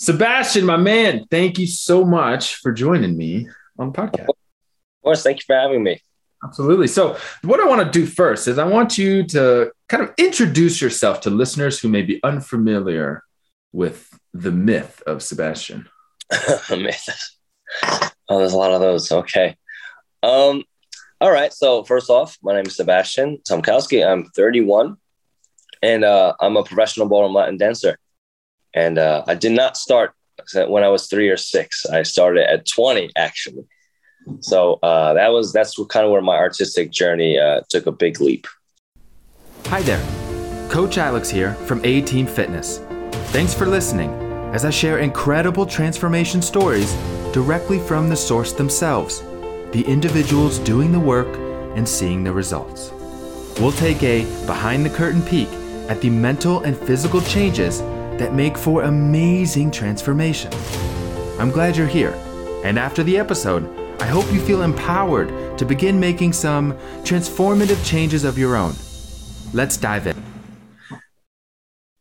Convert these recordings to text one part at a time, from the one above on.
Sebastian, my man, thank you so much for joining me on the podcast. Of course, thank you for having me. Absolutely. So, what I want to do first is I want you to kind of introduce yourself to listeners who may be unfamiliar with the myth of Sebastian. myth. Oh, there's a lot of those. Okay. Um, all right. So, first off, my name is Sebastian Tomkowski. I'm 31 and uh, I'm a professional ballroom Latin dancer. And uh, I did not start when I was three or six. I started at 20, actually. So uh, that was that's kind of where my artistic journey uh, took a big leap. Hi there, Coach Alex here from A Team Fitness. Thanks for listening as I share incredible transformation stories directly from the source themselves, the individuals doing the work and seeing the results. We'll take a behind the curtain peek at the mental and physical changes that make for amazing transformation. I'm glad you're here, and after the episode, I hope you feel empowered to begin making some transformative changes of your own. Let's dive in.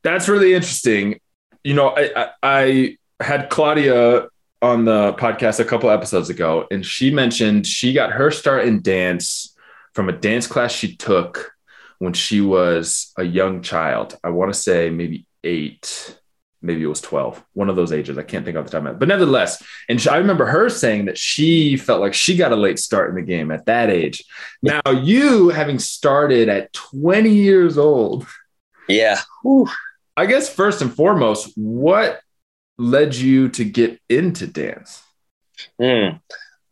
That's really interesting. You know, I, I, I had Claudia on the podcast a couple episodes ago, and she mentioned she got her start in dance from a dance class she took when she was a young child. I want to say maybe eight, maybe it was 12, one of those ages. I can't think off the top of my head. But nevertheless, and I remember her saying that she felt like she got a late start in the game at that age. Now, you having started at 20 years old. Yeah. Whew, I guess first and foremost, what led you to get into dance? Hmm.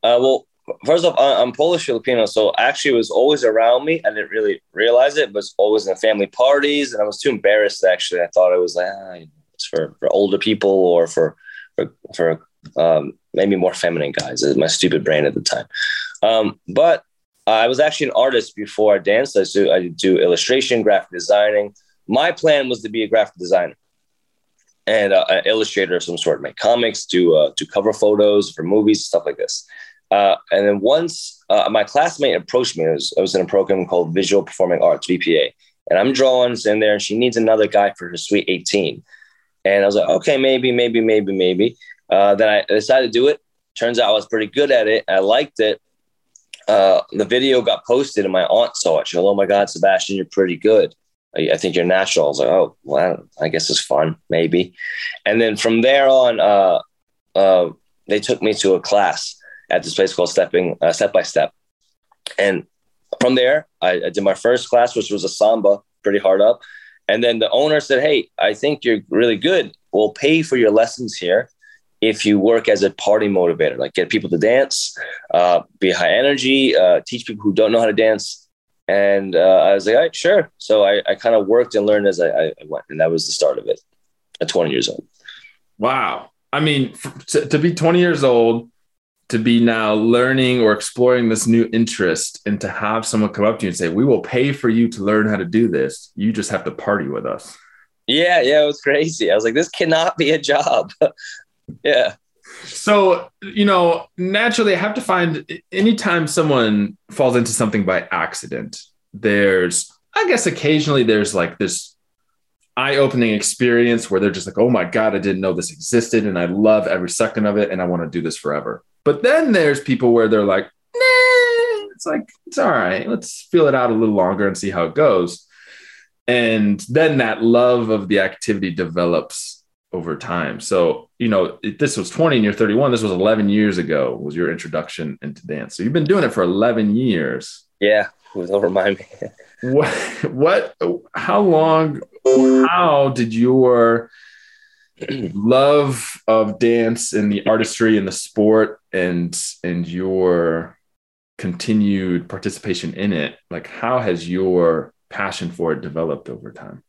Uh, well, first off, I'm Polish Filipino, so actually it was always around me. I didn't really realize it, but it's always in family parties, and I was too embarrassed. Actually, I thought it was like ah, it's for, for older people or for for, for um, maybe more feminine guys. My stupid brain at the time, um, but I was actually an artist before I danced. I do I do illustration, graphic designing. My plan was to be a graphic designer and uh, an illustrator of some sort, make comics, do uh, do cover photos for movies, stuff like this. Uh, and then once uh, my classmate approached me, I was, was in a program called Visual Performing Arts, VPA, and I'm drawing in there, and she needs another guy for her Sweet 18. And I was like, okay, maybe, maybe, maybe, maybe. Uh, then I decided to do it. Turns out I was pretty good at it. I liked it. Uh, the video got posted, and my aunt saw it. She goes, "Oh my God, Sebastian, you're pretty good. I, I think you're natural." I was like, "Oh, well, I guess it's fun, maybe." And then from there on, uh, uh, they took me to a class at this place called Stepping uh, Step by Step. And from there, I, I, did my first class, which was a samba, pretty hard up. And then the owner said, "Hey, I think you're really good. We'll pay for your lessons here if you work as a party motivator, like get people to dance, uh, be high energy, uh, teach people who don't know how to dance." And uh, I was like, "All right, sure." So I, I kind of worked and learned as I, I went, and that was the start of it. At 20 years old. Wow. I mean, to, to be 20 years old to be now learning or exploring this new interest and to have someone come up to you and say, We will pay for you to learn how to do this. You just have to party with us. Yeah, yeah, it was crazy. I was like, This cannot be a job. yeah. So, you know, naturally, I have to find anytime someone falls into something by accident, there's, I guess, occasionally there's like this eye-opening experience where they're just like, "Oh my god, I didn't know this existed, and I love every second of it, and I want to do this forever." But then there's people where they're like, nah, it's like, it's all right. Let's feel it out a little longer and see how it goes. And then that love of the activity develops over time. So, you know, this was 20 and you're 31. This was 11 years ago, was your introduction into dance. So you've been doing it for 11 years. Yeah. Don't remind me. what, what, how long, how did your love of dance and the artistry and the sport and and your continued participation in it like how has your passion for it developed over time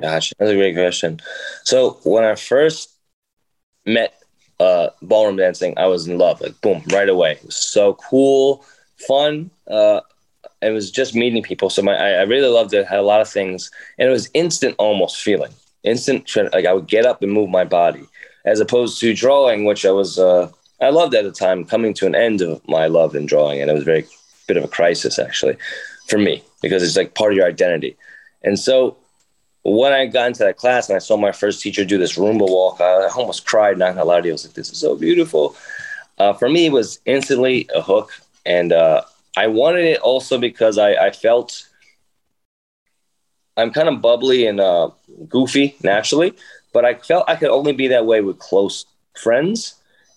Gotcha. That's a great question. So when I first met uh, ballroom dancing, I was in love. Like boom, right away. It was so cool, fun. Uh, it was just meeting people. So my, I, I really loved it. Had a lot of things, and it was instant, almost feeling instant like I would get up and move my body, as opposed to drawing, which I was uh, I loved at the time, coming to an end of my love in drawing, and it was very bit of a crisis actually for me because it's like part of your identity. And so when I got into that class and I saw my first teacher do this rumba walk, I almost cried. Not gonna lie to you, I was like, "This is so beautiful." Uh, for me, it was instantly a hook, and uh, I wanted it also because I, I felt I'm kind of bubbly and uh, goofy naturally, but I felt I could only be that way with close friends,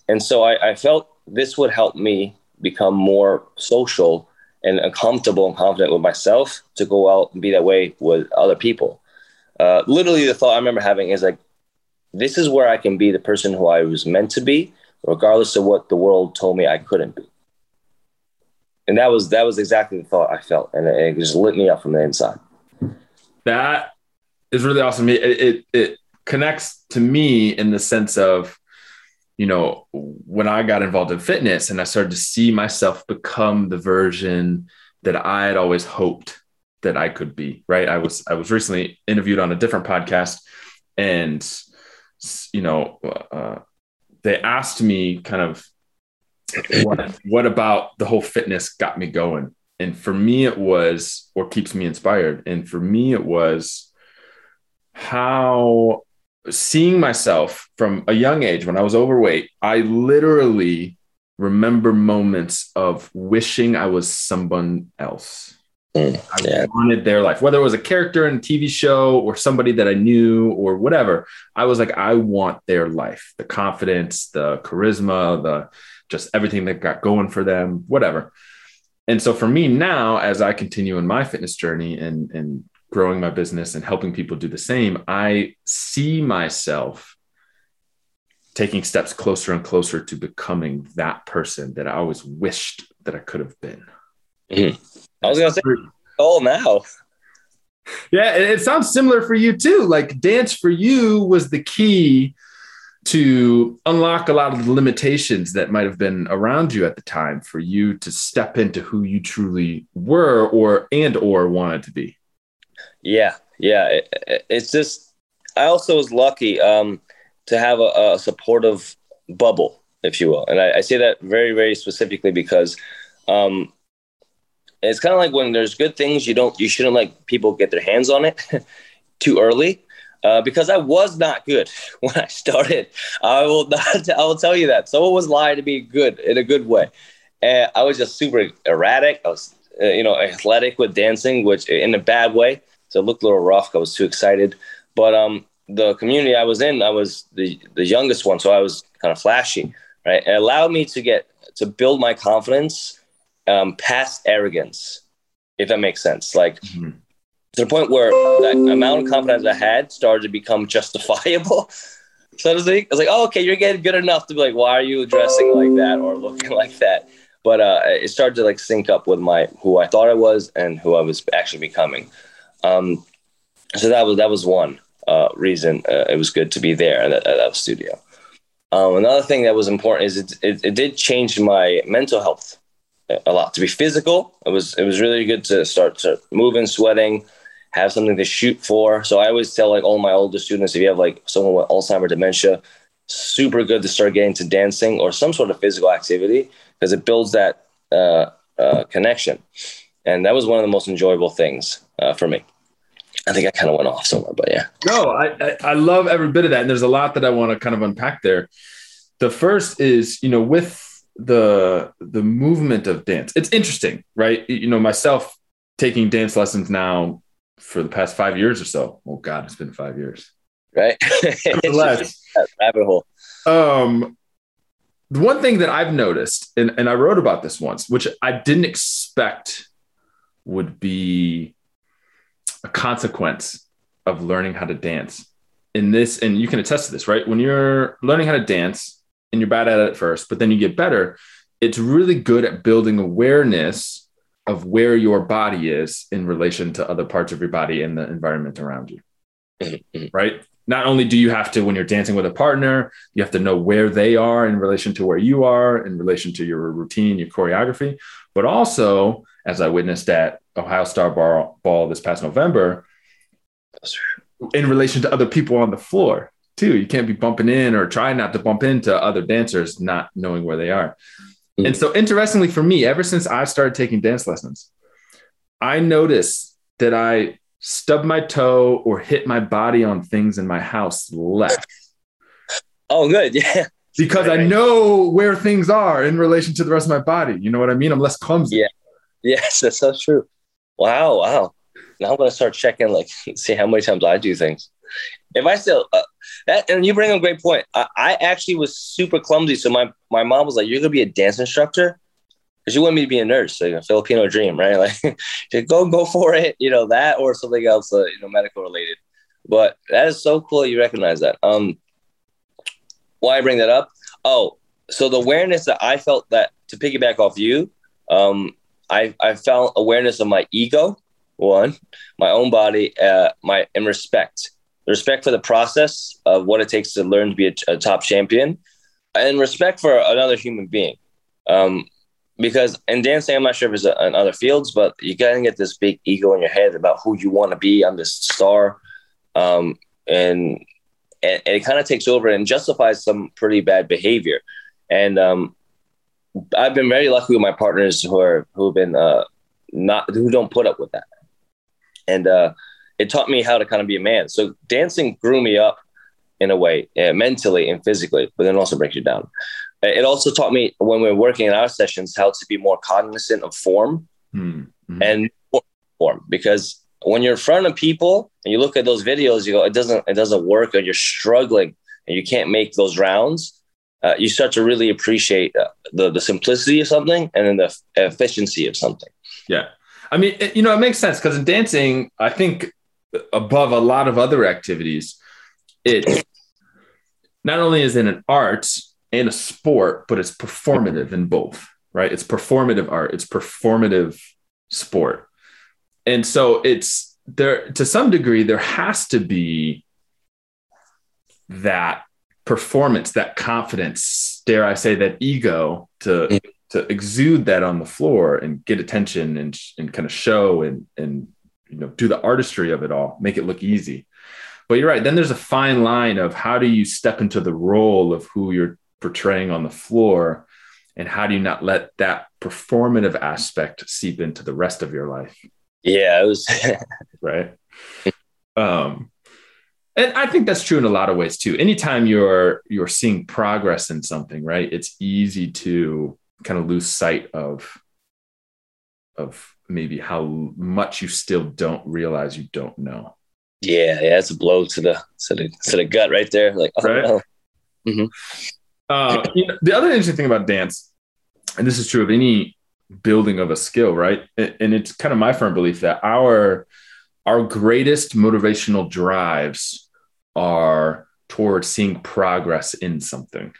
and so I, I felt this would help me become more social and comfortable and confident with myself to go out and be that way with other people. Uh, literally, the thought I remember having is like, this is where I can be the person who I was meant to be, regardless of what the world told me I couldn't be. And that was that was exactly the thought I felt, and it, it just lit me up from the inside. That is really awesome. It, it it connects to me in the sense of you know, when I got involved in fitness and I started to see myself become the version that I had always hoped that I could be, right? I was I was recently interviewed on a different podcast and you know, uh, they asked me kind of what, what about the whole fitness got me going? And for me it was or keeps me inspired. And for me it was how seeing myself from a young age when I was overweight, I literally remember moments of wishing I was someone else. Mm, yeah. I wanted their life, whether it was a character in a TV show or somebody that I knew or whatever. I was like, I want their life, the confidence, the charisma, the just everything that got going for them, whatever. And so for me now, as I continue in my fitness journey and and growing my business and helping people do the same, I see myself taking steps closer and closer to becoming that person that I always wished that I could have been. Mm-hmm. I was going to say, oh, now. Yeah, it, it sounds similar for you too. Like dance for you was the key to unlock a lot of the limitations that might have been around you at the time for you to step into who you truly were or and or wanted to be yeah, yeah. It, it's just I also was lucky um, to have a, a, supportive bubble, if you will, and I, I say that very, very specifically because um, it's kind of like when there's good things, you don't, you shouldn't let people get their hands on it too early. Uh, because I was not good when I started. I will not. I will tell you that someone was lying to me good in a good way, and I was just super erratic. I was, uh, you know, athletic with dancing, which in a bad way. So it looked a little rough. Because I was too excited. But um, the community I was in, I was the, the youngest one. So I was kind of flashy, right? It allowed me to get to build my confidence um, past arrogance, if that makes sense. Like mm-hmm. to the point where that amount of confidence I had started to become justifiable. so to speak. I was like, oh, okay, you're getting good enough to be like, why are you dressing like that or looking like that? But uh, it started to like sync up with my who I thought I was and who I was actually becoming. Um, so that was that was one uh, reason uh, it was good to be there at, at that studio. Um, another thing that was important is it, it, it, did change my mental health a lot. To be physical, it was it was really good to start to moving, sweating, have something to shoot for. So I always tell like all my older students, if you have like someone with Alzheimer dementia, super good to start getting to dancing or some sort of physical activity because it builds that uh, uh, connection. And that was one of the most enjoyable things uh, for me. I think I kind of went off somewhere, but yeah. No, I, I, I love every bit of that, and there's a lot that I want to kind of unpack there. The first is, you know, with the the movement of dance, it's interesting, right? You know, myself taking dance lessons now for the past five years or so. Oh God, it's been five years, right? rabbit hole. Um, the one thing that I've noticed, and, and I wrote about this once, which I didn't expect would be a consequence of learning how to dance. In this, and you can attest to this, right? When you're learning how to dance and you're bad at it at first, but then you get better, it's really good at building awareness of where your body is in relation to other parts of your body and the environment around you. Mm-hmm. right? Not only do you have to, when you're dancing with a partner, you have to know where they are in relation to where you are, in relation to your routine, your choreography, but also, as I witnessed at Ohio Star Ball, ball this past November in relation to other people on the floor too. You can't be bumping in or trying not to bump into other dancers, not knowing where they are. Mm-hmm. And so, interestingly for me, ever since I started taking dance lessons, I noticed that I stub my toe or hit my body on things in my house less. Oh, good. Yeah. Because I know where things are in relation to the rest of my body. You know what I mean? I'm less clumsy. Yeah. Yes, that's so true. Wow. Wow. Now I'm to start checking, like, see how many times I do things. If I still, uh, that, and you bring up a great point. I, I actually was super clumsy. So my, my mom was like, You're to be a dance instructor? Because she wanted me to be a nurse, like a Filipino dream, right? Like, go, go for it, you know, that or something else, uh, you know, medical related. But that is so cool you recognize that. Um, why I bring that up? Oh, so the awareness that I felt that to piggyback off you, um, I I felt awareness of my ego, one, my own body, uh, my and respect, respect for the process of what it takes to learn to be a, a top champion, and respect for another human being. Um, because in dancing, I'm not sure if it's in other fields, but you gotta get this big ego in your head about who you want to be. I'm this star, um, and, and it kind of takes over and justifies some pretty bad behavior. And um, I've been very lucky with my partners who are who have been uh, not who don't put up with that. And uh, it taught me how to kind of be a man. So dancing grew me up in a way, uh, mentally and physically, but then also breaks you down. It also taught me when we are working in our sessions how to be more cognizant of form mm-hmm. and form because when you're in front of people and you look at those videos, you go, it doesn't, it doesn't work, or you're struggling and you can't make those rounds. Uh, you start to really appreciate uh, the the simplicity of something and then the efficiency of something. Yeah, I mean, it, you know, it makes sense because in dancing, I think above a lot of other activities, it not only is it an art and a sport, but it's performative in both. Right? It's performative art. It's performative sport and so it's there to some degree there has to be that performance that confidence dare i say that ego to to exude that on the floor and get attention and and kind of show and and you know do the artistry of it all make it look easy. But you're right then there's a fine line of how do you step into the role of who you're portraying on the floor and how do you not let that performative aspect seep into the rest of your life? Yeah, it was right. Um, and I think that's true in a lot of ways too. Anytime you're you're seeing progress in something, right? It's easy to kind of lose sight of of maybe how much you still don't realize you don't know. Yeah, yeah, it's a blow to the to the to the gut right there. Like, oh, right? no. mm-hmm. uh, you know, the other interesting thing about dance, and this is true of any building of a skill, right? And it's kind of my firm belief that our our greatest motivational drives are towards seeing progress in something.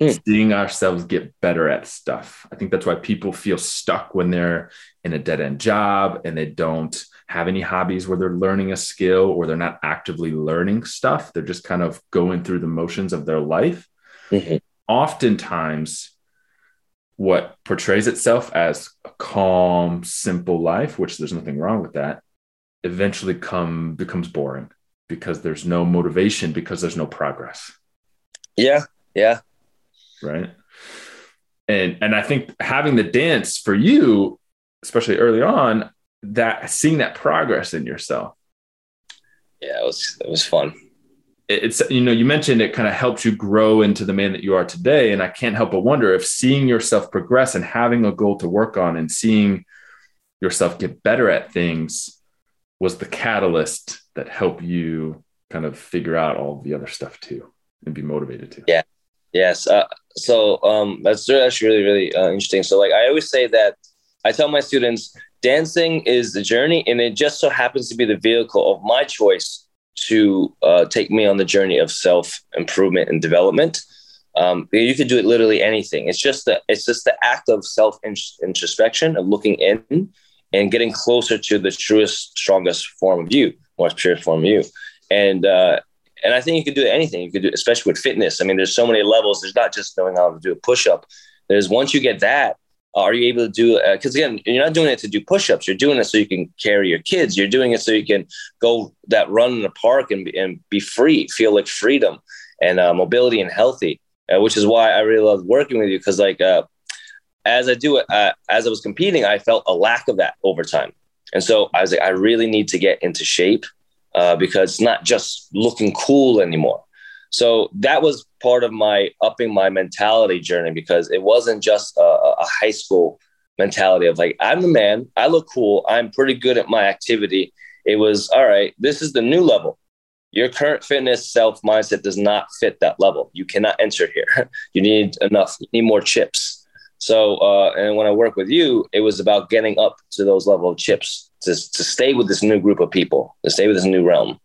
Mm. Seeing ourselves get better at stuff. I think that's why people feel stuck when they're in a dead end job and they don't have any hobbies where they're learning a skill or they're not actively learning stuff. They're just kind of going through the motions of their life. Mm-hmm. Oftentimes, what portrays itself as a calm, simple life, which there's nothing wrong with that, eventually come becomes boring because there's no motivation because there's no progress. Yeah, yeah. Right. And and I think having the dance for you, especially early on, that seeing that progress in yourself. Yeah, it was it was fun it's you know you mentioned it kind of helps you grow into the man that you are today and i can't help but wonder if seeing yourself progress and having a goal to work on and seeing yourself get better at things was the catalyst that help you kind of figure out all the other stuff too and be motivated to yeah yes uh, so um, that's actually really really uh, interesting so like i always say that i tell my students dancing is the journey and it just so happens to be the vehicle of my choice to uh, take me on the journey of self improvement and development. Um, you could do it literally anything. It's just the it's just the act of self introspection of looking in and getting closer to the truest, strongest form of you, more purest form of you. And uh, and I think you could do anything. You could do, especially with fitness. I mean, there's so many levels. There's not just knowing how to do a push up. There's once you get that, are you able to do because uh, again you're not doing it to do push-ups you're doing it so you can carry your kids you're doing it so you can go that run in the park and, and be free feel like freedom and uh, mobility and healthy uh, which is why i really love working with you because like uh, as i do it uh, as i was competing i felt a lack of that over time And so I was like, I really need to get into shape uh, because it's not just looking cool anymore. So that was part of my upping my mentality journey because it wasn't just a, a high school mentality of like, I'm the man, I look cool, I'm pretty good at my activity. It was, all right, this is the new level. Your current fitness self mindset does not fit that level. You cannot enter here. you need enough, you need more chips. So, uh, and when I work with you, it was about getting up to those level of chips to, to stay with this new group of people, to stay with this new realm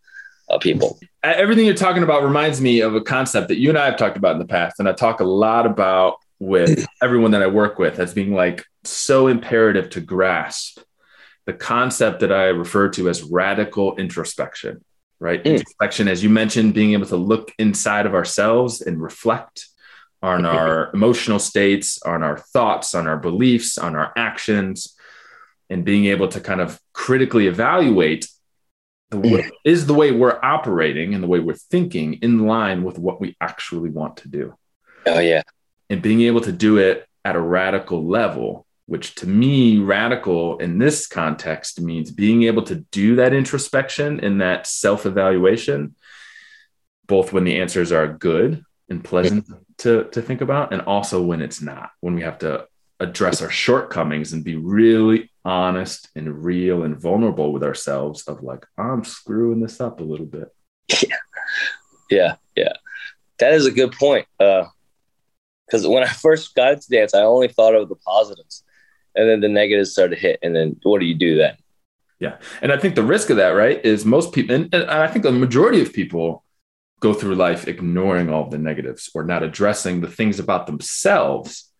of people. Everything you're talking about reminds me of a concept that you and I have talked about in the past. And I talk a lot about with everyone that I work with as being like so imperative to grasp the concept that I refer to as radical introspection, right? Mm. Introspection, as you mentioned, being able to look inside of ourselves and reflect on our emotional states, on our thoughts, on our beliefs, on our actions, and being able to kind of critically evaluate the way, is the way we're operating and the way we're thinking in line with what we actually want to do. Oh yeah. And being able to do it at a radical level, which to me, radical in this context means being able to do that introspection and that self evaluation, both when the answers are good and pleasant to, to think about, and also when it's not, when we have to address our shortcomings and be really honest and real and vulnerable with ourselves of like i'm screwing this up a little bit. Yeah yeah yeah. That is a good point uh because when i first got into dance i only thought of the positives and then the negatives started to hit and then what do you do then? Yeah and i think the risk of that right is most people and, and i think the majority of people go through life ignoring all the negatives or not addressing the things about themselves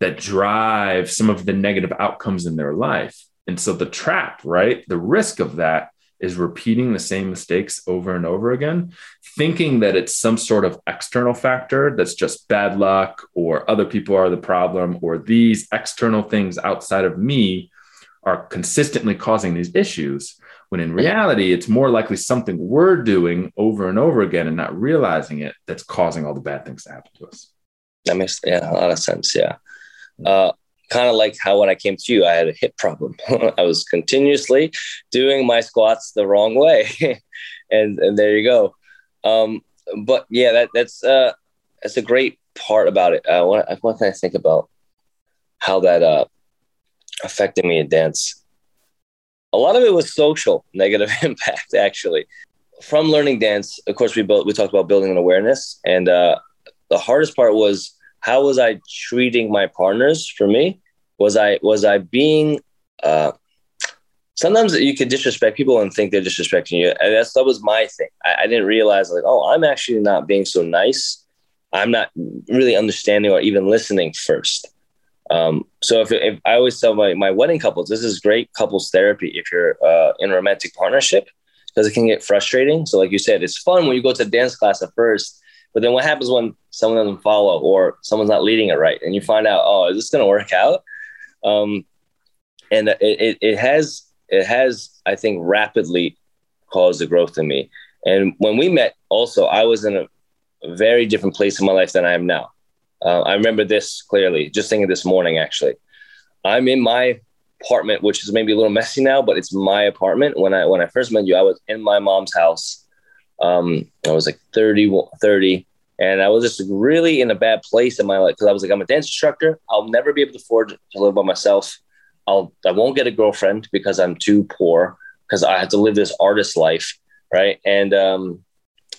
that drive some of the negative outcomes in their life. And so the trap, right? The risk of that is repeating the same mistakes over and over again, thinking that it's some sort of external factor that's just bad luck or other people are the problem or these external things outside of me are consistently causing these issues. When in reality, it's more likely something we're doing over and over again and not realizing it that's causing all the bad things to happen to us. That makes yeah, a lot of sense. Yeah. Uh, kind of like how when I came to you, I had a hip problem. I was continuously doing my squats the wrong way, and and there you go. Um, but yeah, that that's uh, that's a great part about it. Uh, what, what can I think about how that uh, affected me in dance? A lot of it was social negative impact, actually. From learning dance, of course, we built we talked about building an awareness, and uh, the hardest part was how was I treating my partners? For me, was I was I being uh, sometimes you could disrespect people and think they're disrespecting you. And that's that was my thing. I, I, didn't realize like, oh, I'm actually not being so nice. I'm not really understanding or even listening first. Um, so if, if I always tell my, my wedding couples, this is great couples therapy if you're uh, in a romantic partnership because it can get frustrating. So like you said, it's fun when you go to dance class at first but then what happens when someone doesn't follow or someone's not leading it right, and you find out, oh, is this going to work out? Um, and it, it, it has it has I think rapidly caused the growth in me. And when we met, also I was in a very different place in my life than I am now. Uh, I remember this clearly, just thinking this morning actually. I'm in my apartment, which is maybe a little messy now, but it's my apartment. When I when I first met you, I was in my mom's house um, I was like 30, 30, and I was just really in a bad place in my life because I was like, I'm a dance instructor. I'll never be able to afford to live by myself. I'll, I won't get a girlfriend because I'm too poor because I have to live this artist life. Right. And, um,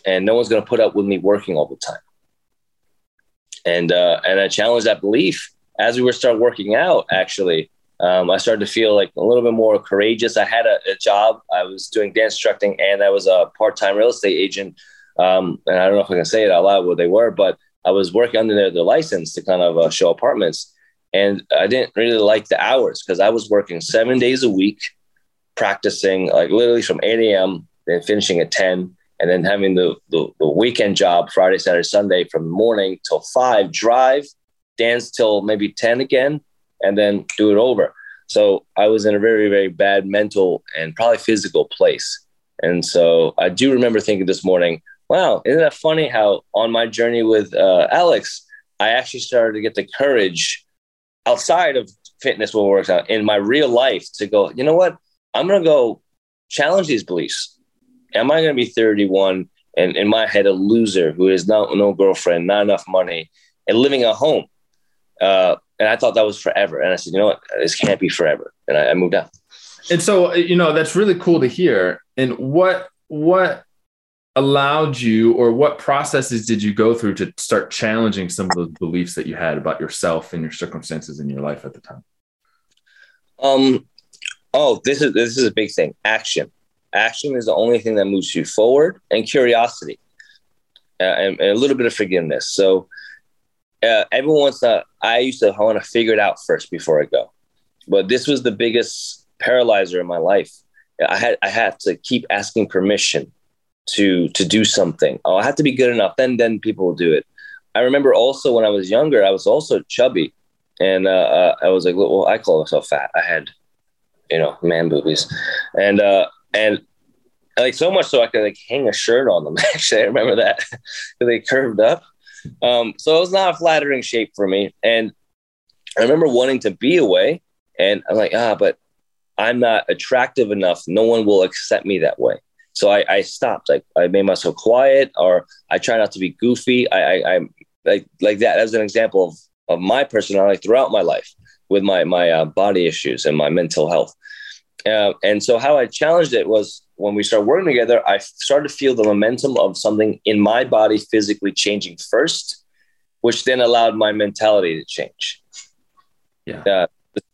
and no one's to put up with me working all the time. And, uh, and I challenged that belief as we were start working out, actually, um, I started to feel like a little bit more courageous. I had a, a job. I was doing dance instructing, and I was a part-time real estate agent. Um, and I don't know if I can say it out loud what they were, but I was working under their, their license to kind of uh, show apartments. And I didn't really like the hours because I was working seven days a week, practicing like literally from 8 a.m. and finishing at 10, and then having the, the, the weekend job Friday, Saturday, Sunday from morning till five, drive, dance till maybe 10 again, and then do it over. So I was in a very, very bad mental and probably physical place. And so I do remember thinking this morning, wow, isn't that funny how on my journey with uh, Alex, I actually started to get the courage outside of fitness what works out in my real life to go, you know what? I'm going to go challenge these beliefs. Am I going to be 31 and in my head, a loser who has no, no girlfriend, not enough money, and living at home? Uh, and I thought that was forever. And I said, you know what? This can't be forever. And I, I moved out. And so, you know, that's really cool to hear. And what, what allowed you or what processes did you go through to start challenging some of those beliefs that you had about yourself and your circumstances in your life at the time? Um, oh, this is this is a big thing. Action. Action is the only thing that moves you forward, and curiosity, uh, and, and, a little bit of forgiveness. So, uh, everyone wants to. I used to want to figure it out first before I go, but this was the biggest paralyzer in my life. I had I had to keep asking permission to to do something. Oh, I have to be good enough. Then then people will do it. I remember also when I was younger, I was also chubby, and uh, uh, I was like, well, I call myself fat. I had you know, man boobies, and uh, and like so much so I could like hang a shirt on them. Actually, I remember that they curved up. Um, so it was not a flattering shape for me, and I remember wanting to be away, and I'm like, ah, but I'm not attractive enough. No one will accept me that way. So I, I stopped. Like I made myself quiet, or I try not to be goofy. I, I, I'm like like that. As an example of of my personality throughout my life with my my uh, body issues and my mental health. Uh, and so how I challenged it was when we started working together, I started to feel the momentum of something in my body physically changing first, which then allowed my mentality to change. Yeah. Uh,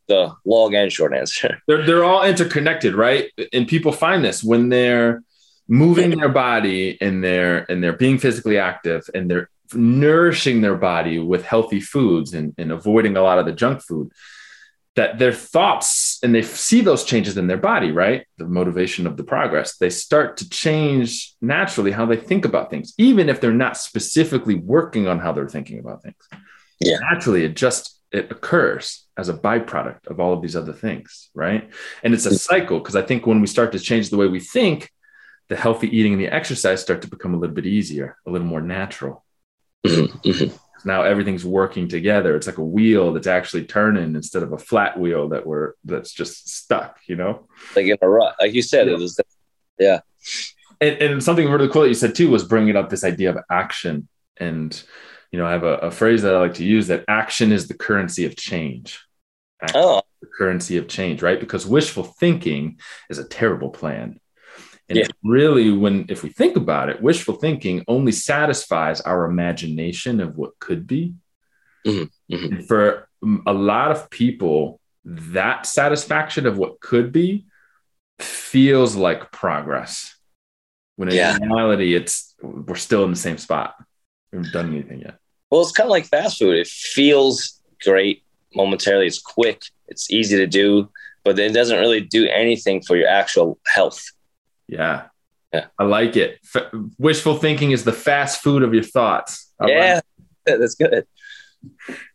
the long and short answer. They're, they're all interconnected, right? And people find this when they're moving their body and they're and they're being physically active and they're nourishing their body with healthy foods and, and avoiding a lot of the junk food that their thoughts and they see those changes in their body right? The motivation of the progress. They start to change naturally how they think about things even if they're not specifically working on how they're thinking about things. Yeah. Naturally it just it occurs as a byproduct of all of these other things right? And it's a mm-hmm. cycle because i think when we start to change the way we think the healthy eating and the exercise start to become a little bit easier a little more natural. Mm-hmm, mm-hmm. Now everything's working together. It's like a wheel that's actually turning instead of a flat wheel that we're that's just stuck. You know, like in a rut, like you said, yeah. it was. Yeah. And, and something really cool that you said too was bringing up this idea of action. And you know, I have a, a phrase that I like to use that action is the currency of change. Action oh. the currency of change, right? Because wishful thinking is a terrible plan. And yeah. really, when if we think about it, wishful thinking only satisfies our imagination of what could be. Mm-hmm. Mm-hmm. For a lot of people, that satisfaction of what could be feels like progress. When in yeah. reality, it's we're still in the same spot. We haven't done anything yet. Well, it's kind of like fast food. It feels great momentarily. It's quick. It's easy to do, but it doesn't really do anything for your actual health. Yeah. Yeah. I like it. F- wishful thinking is the fast food of your thoughts. I yeah. Like that's good.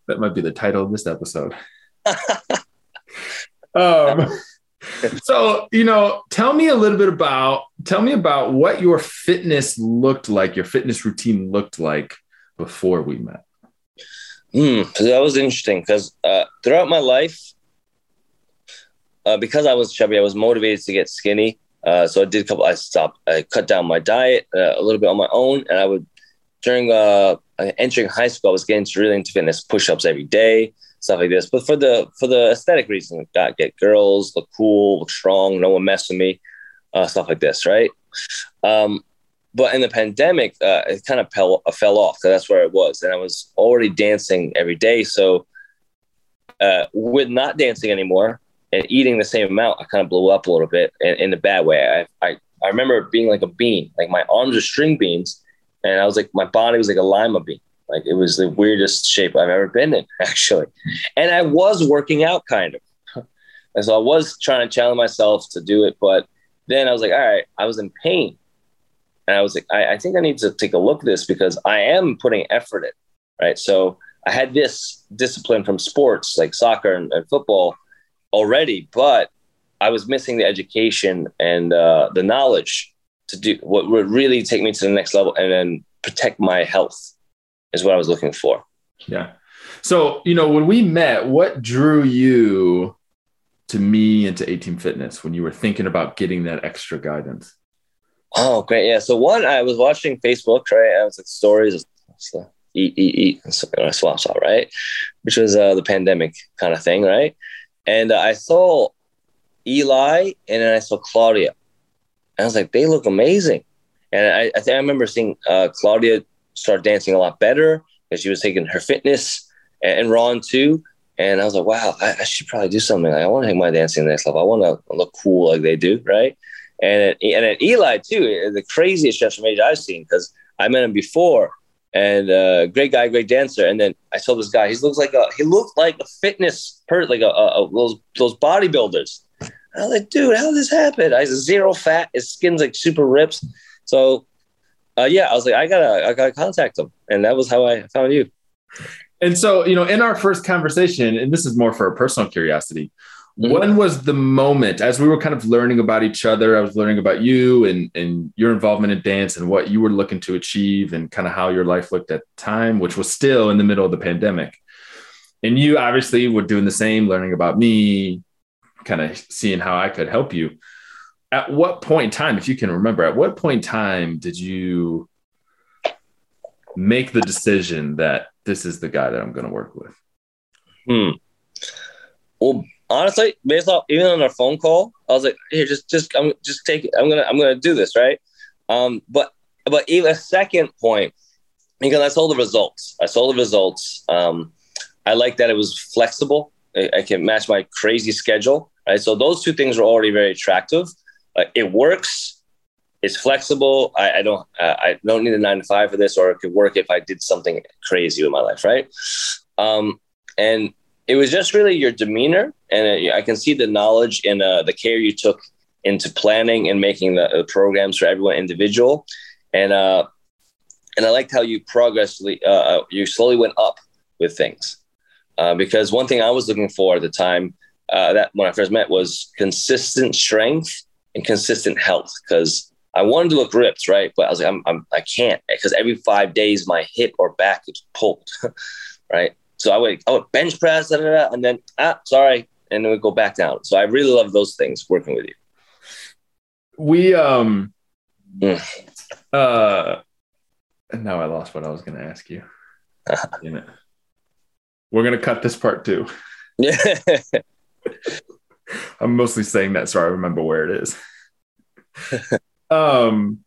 That might be the title of this episode. um, so, you know, tell me a little bit about tell me about what your fitness looked like, your fitness routine looked like before we met. Hmm, that was interesting because uh, throughout my life, uh, because I was chubby, I was motivated to get skinny. Uh, so I did a couple. I stopped. I cut down my diet uh, a little bit on my own, and I would during uh, entering high school, I was getting really into fitness, push-ups every day, stuff like this. But for the for the aesthetic reason, got get girls, look cool, look strong, no one mess with me, uh, stuff like this, right? Um, but in the pandemic, uh, it kind of fell fell off because that's where it was, and I was already dancing every day. So uh, with not dancing anymore, and eating the same amount, I kind of blew up a little bit in, in a bad way. I, I, I remember being like a bean, like my arms are string beans, and I was like, my body was like a lima bean. Like it was the weirdest shape I've ever been in, actually. And I was working out kind of. And so I was trying to challenge myself to do it. But then I was like, all right, I was in pain. And I was like, I, I think I need to take a look at this because I am putting effort in. Right. So I had this discipline from sports like soccer and, and football already, but I was missing the education and uh, the knowledge to do what would really take me to the next level and then protect my health is what I was looking for. Yeah. So, you know, when we met, what drew you to me and to A Team Fitness when you were thinking about getting that extra guidance? Oh, great. Yeah. So one, I was watching Facebook, right? I was like stories, eat, eat, eat, and swaps out, right? Which was uh, the pandemic kind of thing, right? And uh, I saw Eli and then I saw Claudia. And I was like, they look amazing. And I, I think I remember seeing uh, Claudia start dancing a lot better because she was taking her fitness and, and Ron too. And I was like, wow, I, I should probably do something. Like, I want to take my dancing next level. I want to look cool like they do, right? And and at Eli too, the craziest transformation I've seen because I met him before, and uh, great guy, great dancer. And then I saw this guy. He looks like a he looked like a fitness per like a, a, a those those bodybuilders. I was like, dude, how did this happen? I zero fat. His skin's like super ripped. So, uh, yeah, I was like, I gotta, I gotta contact him, and that was how I found you. And so, you know, in our first conversation, and this is more for a personal curiosity, mm-hmm. when was the moment as we were kind of learning about each other? I was learning about you and and your involvement in dance and what you were looking to achieve and kind of how your life looked at the time, which was still in the middle of the pandemic. And you obviously were doing the same, learning about me, kind of seeing how I could help you. At what point in time, if you can remember, at what point in time did you make the decision that this is the guy that I'm going to work with? Hmm. Well, honestly, based off even on our phone call, I was like, "Here, just, just, I'm just take it. I'm gonna, I'm gonna do this, right?" Um, but, but even a second point, because I saw the results. I saw the results. Um, I like that it was flexible. I, I can match my crazy schedule, right? So those two things were already very attractive. Uh, it works it's flexible. I, I don't uh, I don't need a nine to five for this, or it could work if I did something crazy with my life, right? Um, and it was just really your demeanor, and it, I can see the knowledge and uh, the care you took into planning and making the, the programs for everyone individual, and uh, and I liked how you progressively uh, uh, you slowly went up with things, uh, because one thing I was looking for at the time uh, that when I first met was consistent strength and consistent health, because I wanted to look ripped, right? But I was like, I'm, I'm I can't because every five days my hip or back is pulled, right? So I would I would bench press, da, da, da, and then ah, sorry, and then we go back down. So I really love those things working with you. We um, mm. uh, now I lost what I was going to ask you. We're gonna cut this part too. Yeah. I'm mostly saying that so I remember where it is um,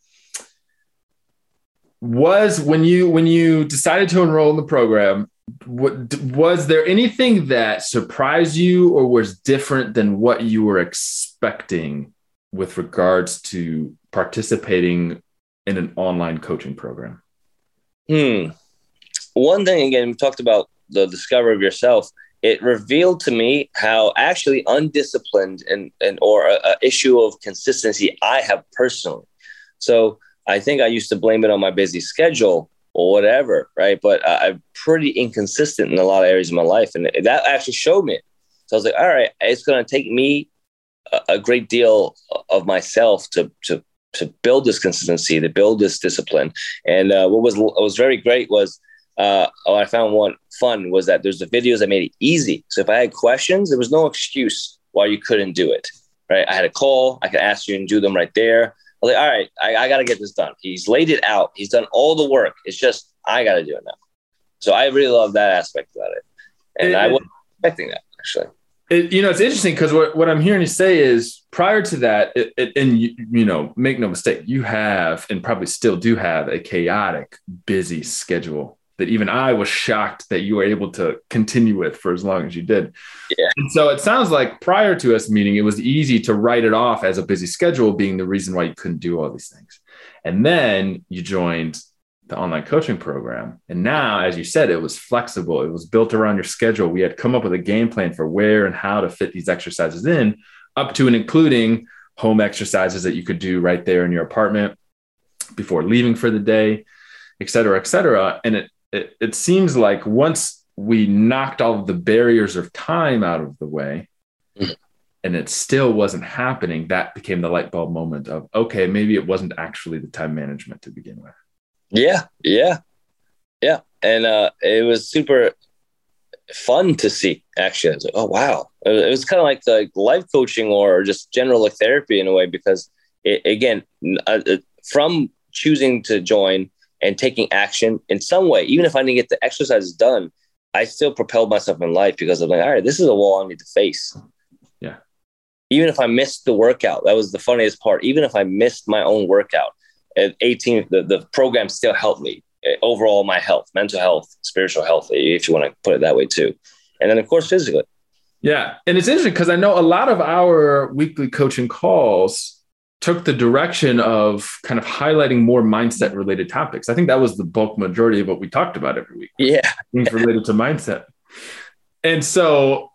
was when you when you decided to enroll in the program what, was there anything that surprised you or was different than what you were expecting with regards to participating in an online coaching program? Hmm. One thing again we talked about the discovery of yourself. It revealed to me how actually undisciplined and, and or a, a issue of consistency I have personally. So I think I used to blame it on my busy schedule or whatever, right? But I'm pretty inconsistent in a lot of areas of my life, and that actually showed me. So I was like, all right, it's going to take me a, a great deal of myself to to to build this consistency, to build this discipline. And uh, what was what was very great was uh, oh, I found one fun was that there's the videos that made it easy. So if I had questions, there was no excuse why you couldn't do it. Right? I had a call, I could ask you and do them right there. I was like, all right, I, I got to get this done. He's laid it out. He's done all the work. It's just I got to do it now. So I really love that aspect about it, and it, I wasn't expecting that actually. It, you know, it's interesting because what, what I'm hearing you say is prior to that, it, it, and you, you know, make no mistake, you have and probably still do have a chaotic, busy schedule that even I was shocked that you were able to continue with for as long as you did. Yeah. And so it sounds like prior to us meeting, it was easy to write it off as a busy schedule being the reason why you couldn't do all these things. And then you joined the online coaching program. And now, as you said, it was flexible. It was built around your schedule. We had come up with a game plan for where and how to fit these exercises in, up to and including home exercises that you could do right there in your apartment before leaving for the day, et cetera, et cetera. And it it, it seems like once we knocked all of the barriers of time out of the way mm-hmm. and it still wasn't happening that became the light bulb moment of okay maybe it wasn't actually the time management to begin with yeah yeah yeah and uh, it was super fun to see. Actually, I was like, oh wow, it was, was kind of like the life coaching or just general like therapy in a way because it, again, uh, uh, from choosing to join and taking action in some way, even if I didn't get the exercises done, I still propelled myself in life because I'm like, all right, this is a wall I need to face. Yeah. Even if I missed the workout, that was the funniest part. Even if I missed my own workout at 18, the, the program still helped me eh, overall, my health, mental health, spiritual health, if you want to put it that way too. And then, of course, physically. Yeah. And it's interesting because I know a lot of our weekly coaching calls took the direction of kind of highlighting more mindset related topics. I think that was the bulk majority of what we talked about every week. Yeah. Things related to mindset. And so,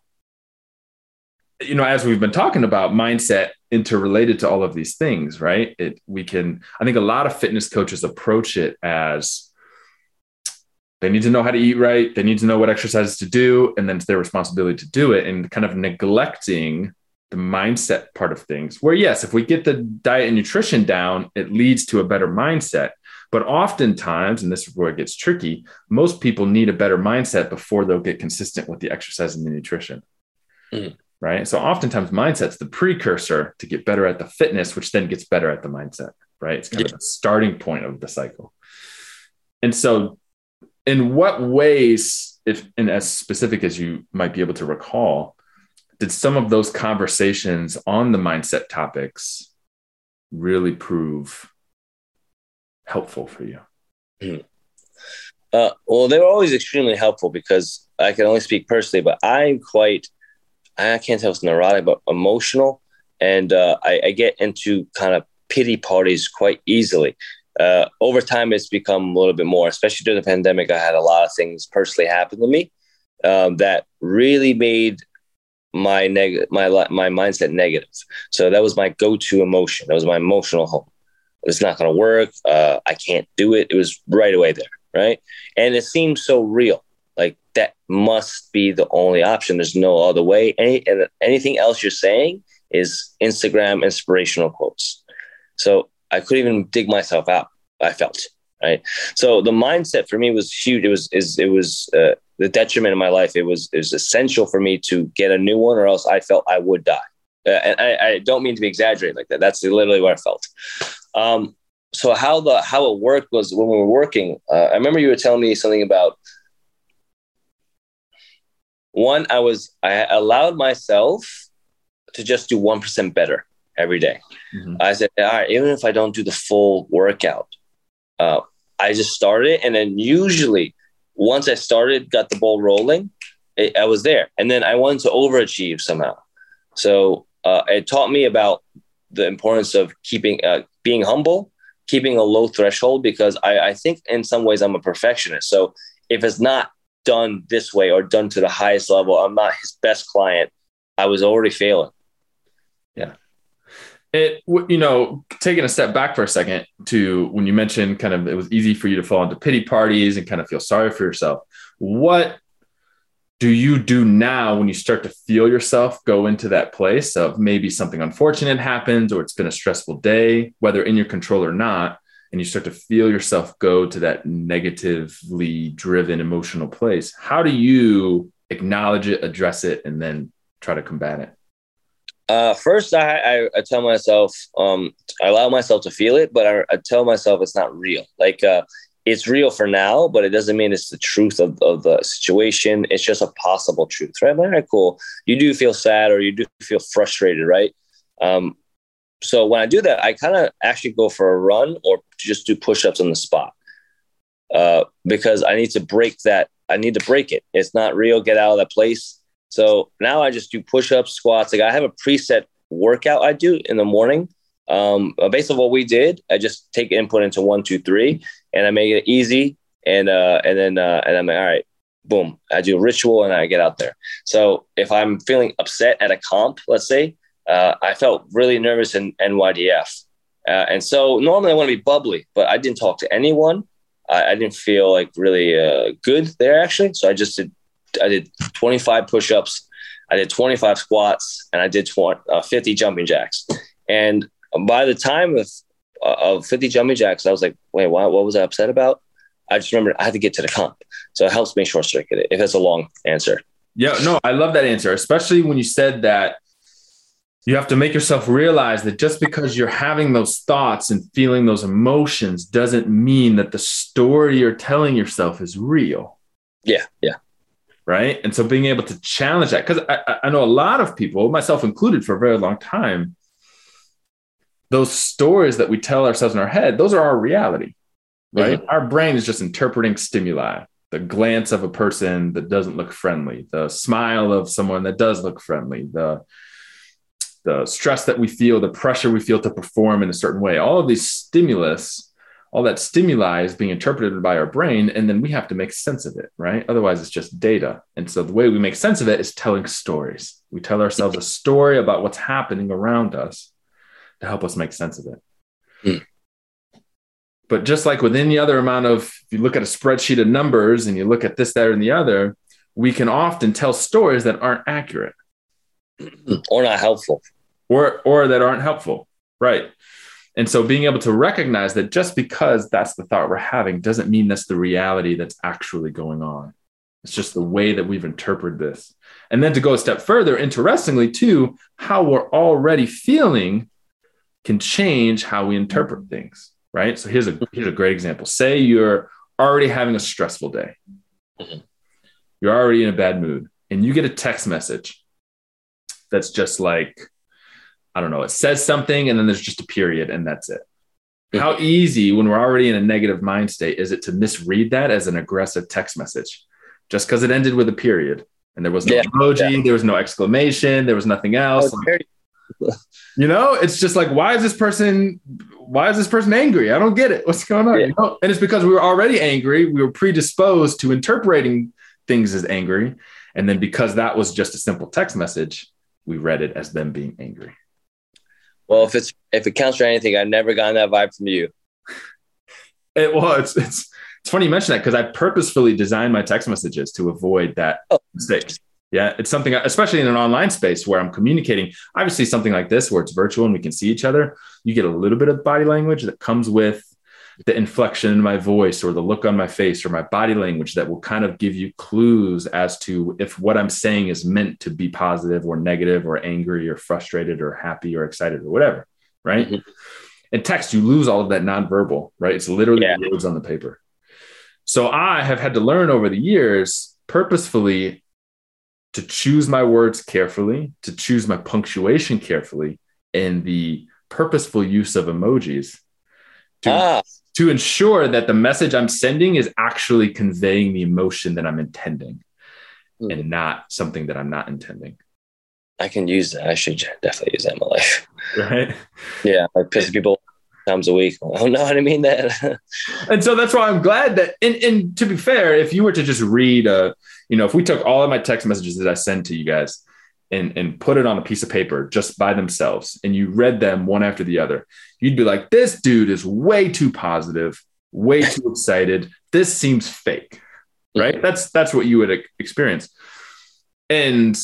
you know, as we've been talking about mindset interrelated to all of these things, right? It we can, I think a lot of fitness coaches approach it as they need to know how to eat right, they need to know what exercises to do, and then it's their responsibility to do it, and kind of neglecting the mindset part of things where yes if we get the diet and nutrition down it leads to a better mindset. But oftentimes and this is where it gets tricky most people need a better mindset before they'll get consistent with the exercise and the nutrition. Mm. right? So oftentimes mindset's the precursor to get better at the fitness which then gets better at the mindset right? It's kind yeah. of the starting point of the cycle. And so in what ways if and as specific as you might be able to recall did some of those conversations on the mindset topics really prove helpful for you? Mm. Uh, well, they were always extremely helpful because I can only speak personally, but I'm quite, I can't tell if it's neurotic, but emotional. And uh, I, I, get into kind of pity parties quite easily. Uh, over time, it's become a little bit more, especially during the pandemic. I had a lot of things personally happen to me um, that really made my negative my my mindset negative. So that was my go-to emotion. That was my emotional home. It's not going to work. Uh, i can't do it. It was right away there right? And it seems so real. Like that must be the only option. There's no other way. Any, and anything else you're saying is instagram inspirational quotes. So i couldn't even dig myself out i felt right? So the mindset for me was huge. It was is it was uh, the detriment in my life, it was it was essential for me to get a new one, or else I felt I would die. Uh, and I, I, don't mean to be exaggerating like that. That's literally what I felt. Um, so how the how it worked was when we were working. Uh, I remember you were telling me something about one. I was I allowed myself to just do one percent better every day. Mm-hmm. I said, all right, even if I don't do the full workout, uh, I just started, and then usually once I started, got the ball rolling, it, I was there. And then I wanted to overachieve somehow. So uh, it taught me about the importance of keeping, uh, being humble, keeping a low threshold, because I, I think in some ways I'm a perfectionist. So if it's not done this way or done to the highest level, I'm not his best client. I was already failing. Yeah it you know taking a step back for a second to when you mentioned kind of it was easy for you to fall into pity parties and kind of feel sorry for yourself. What do you do now when you start to feel yourself go into that place of maybe something unfortunate happens or it's been a stressful day whether in your control or not and you start to feel yourself go to that negatively driven emotional place? How do you acknowledge it address it and then try to combat it uh, first, I, I, I, tell myself, um, I allow myself to feel it, but I, I tell myself it's not real. Like, uh, it's real for now, but it doesn't mean it's the truth of, of the situation. It's just a possible truth, right? All right, cool. You do feel sad or you do feel frustrated, right? Um, so when I do that, I kind of actually go for a run or just do push ups on the spot uh, because I need to break that. I need to break it. It's not real. Get out of that place so now I just do push ups, squats. Like I have a preset workout I do in the morning. Um, based on what we did, I just take input into one, two, three, and I make it easy. And uh, and then uh, and I'm like, all right, boom. I do a ritual and I get out there. So if I'm feeling upset at a comp, let's say, uh, I felt really nervous in NYDF. Uh, and so normally I want to be bubbly, but I didn't talk to anyone. I, I didn't feel like really uh, good there actually. So I just did I did 25 push-ups, I did 25 squats, and I did 20, uh, 50 jumping jacks. And by the time of uh, of 50 jumping jacks, I was like, wait, what, what was I upset about? I just remember I had to get to the comp. So it helps me short circuit it if it's a long answer. Yeah, no, I love that answer, especially when you said that you have to make yourself realize that just because you're having those thoughts and feeling those emotions doesn't mean that the story you're telling yourself is real. Yeah, yeah. Right. And so being able to challenge that, because I, I know a lot of people, myself included, for a very long time, those stories that we tell ourselves in our head, those are our reality. Right. Mm-hmm. Our brain is just interpreting stimuli the glance of a person that doesn't look friendly, the smile of someone that does look friendly, the the stress that we feel, the pressure we feel to perform in a certain way. All of these stimulus, all that stimuli is being interpreted by our brain, and then we have to make sense of it, right? Otherwise, it's just data. And so the way we make sense of it is telling stories. We tell ourselves a story about what's happening around us to help us make sense of it. Mm. But just like with any other amount of, if you look at a spreadsheet of numbers and you look at this, that, and the other, we can often tell stories that aren't accurate or not helpful, or or that aren't helpful, right? And so being able to recognize that just because that's the thought we're having doesn't mean that's the reality that's actually going on. It's just the way that we've interpreted this. And then to go a step further, interestingly, too, how we're already feeling can change how we interpret things right? So here's a here's a great example. Say you're already having a stressful day. Mm-hmm. You're already in a bad mood and you get a text message that's just like I don't know, it says something and then there's just a period and that's it. How easy when we're already in a negative mind state is it to misread that as an aggressive text message just because it ended with a period and there was no yeah, emoji, yeah. there was no exclamation, there was nothing else. Oh, you know, it's just like, why is this person why is this person angry? I don't get it. What's going on? Yeah. You know? And it's because we were already angry. We were predisposed to interpreting things as angry. And then because that was just a simple text message, we read it as them being angry. Well, if it's if it counts for anything, I've never gotten that vibe from you. It, well, it's it's it's funny you mention that because I purposefully designed my text messages to avoid that oh. mistake. Yeah, it's something, especially in an online space where I'm communicating. Obviously, something like this where it's virtual and we can see each other, you get a little bit of body language that comes with the inflection in my voice or the look on my face or my body language that will kind of give you clues as to if what I'm saying is meant to be positive or negative or angry or frustrated or happy or excited or whatever. Right. Mm-hmm. In text, you lose all of that nonverbal, right? It's literally yeah. words on the paper. So I have had to learn over the years purposefully to choose my words carefully, to choose my punctuation carefully, and the purposeful use of emojis to, ah. To ensure that the message I'm sending is actually conveying the emotion that I'm intending mm. and not something that I'm not intending. I can use that. I should definitely use that in my life. Right. Yeah. I piss people times a week. I don't know how to mean that. and so that's why I'm glad that, and, and to be fair, if you were to just read a, you know, if we took all of my text messages that I send to you guys and, and put it on a piece of paper just by themselves and you read them one after the other, you'd be like, this dude is way too positive, way too excited. This seems fake. Right. That's that's what you would experience. And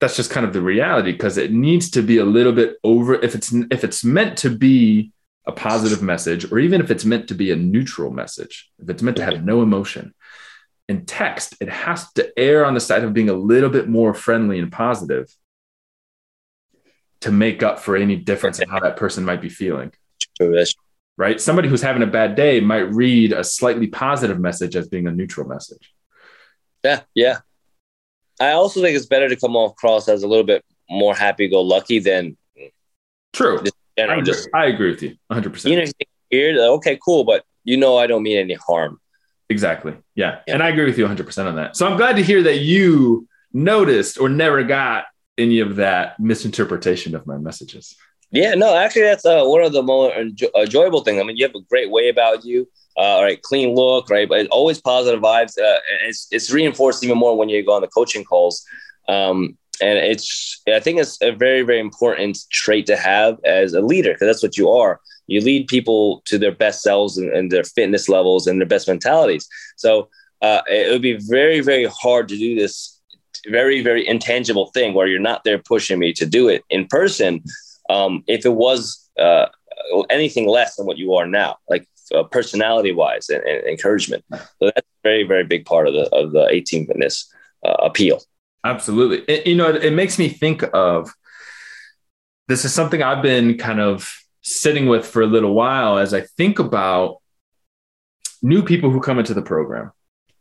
that's just kind of the reality because it needs to be a little bit over if it's if it's meant to be a positive message or even if it's meant to be a neutral message if it's meant to have no emotion in text, it has to err on the side of being a little bit more friendly and positive to make up for any difference in how that person might be feeling. Right? Somebody who's having a bad day might read a slightly positive message as being a neutral message. Yeah, yeah. I also think it's better to come off cross as a little bit more happy go lucky than true. I agree. Just, I agree with you 100%. You know, weird. Okay, cool, but you know I don't mean any harm. Exactly. Yeah. yeah. And I agree with you 100% on that. So I'm glad to hear that you noticed or never got any of that misinterpretation of my messages. Yeah, no, actually, that's uh, one of the more enjo- enjoyable things. I mean, you have a great way about you, uh, right? Clean look, right? But always positive vibes. Uh, it's, it's reinforced even more when you go on the coaching calls. Um, and it's, I think it's a very, very important trait to have as a leader because that's what you are you lead people to their best selves and, and their fitness levels and their best mentalities. So uh, it would be very, very hard to do this very, very intangible thing where you're not there pushing me to do it in person. Um, if it was uh, anything less than what you are now, like uh, personality wise and, and, encouragement. So that's a very, very big part of the, of the A Team fitness uh, appeal. Absolutely. It, you know, it, it makes me think of this is something I've been kind of sitting with for a little while as I think about new people who come into the program,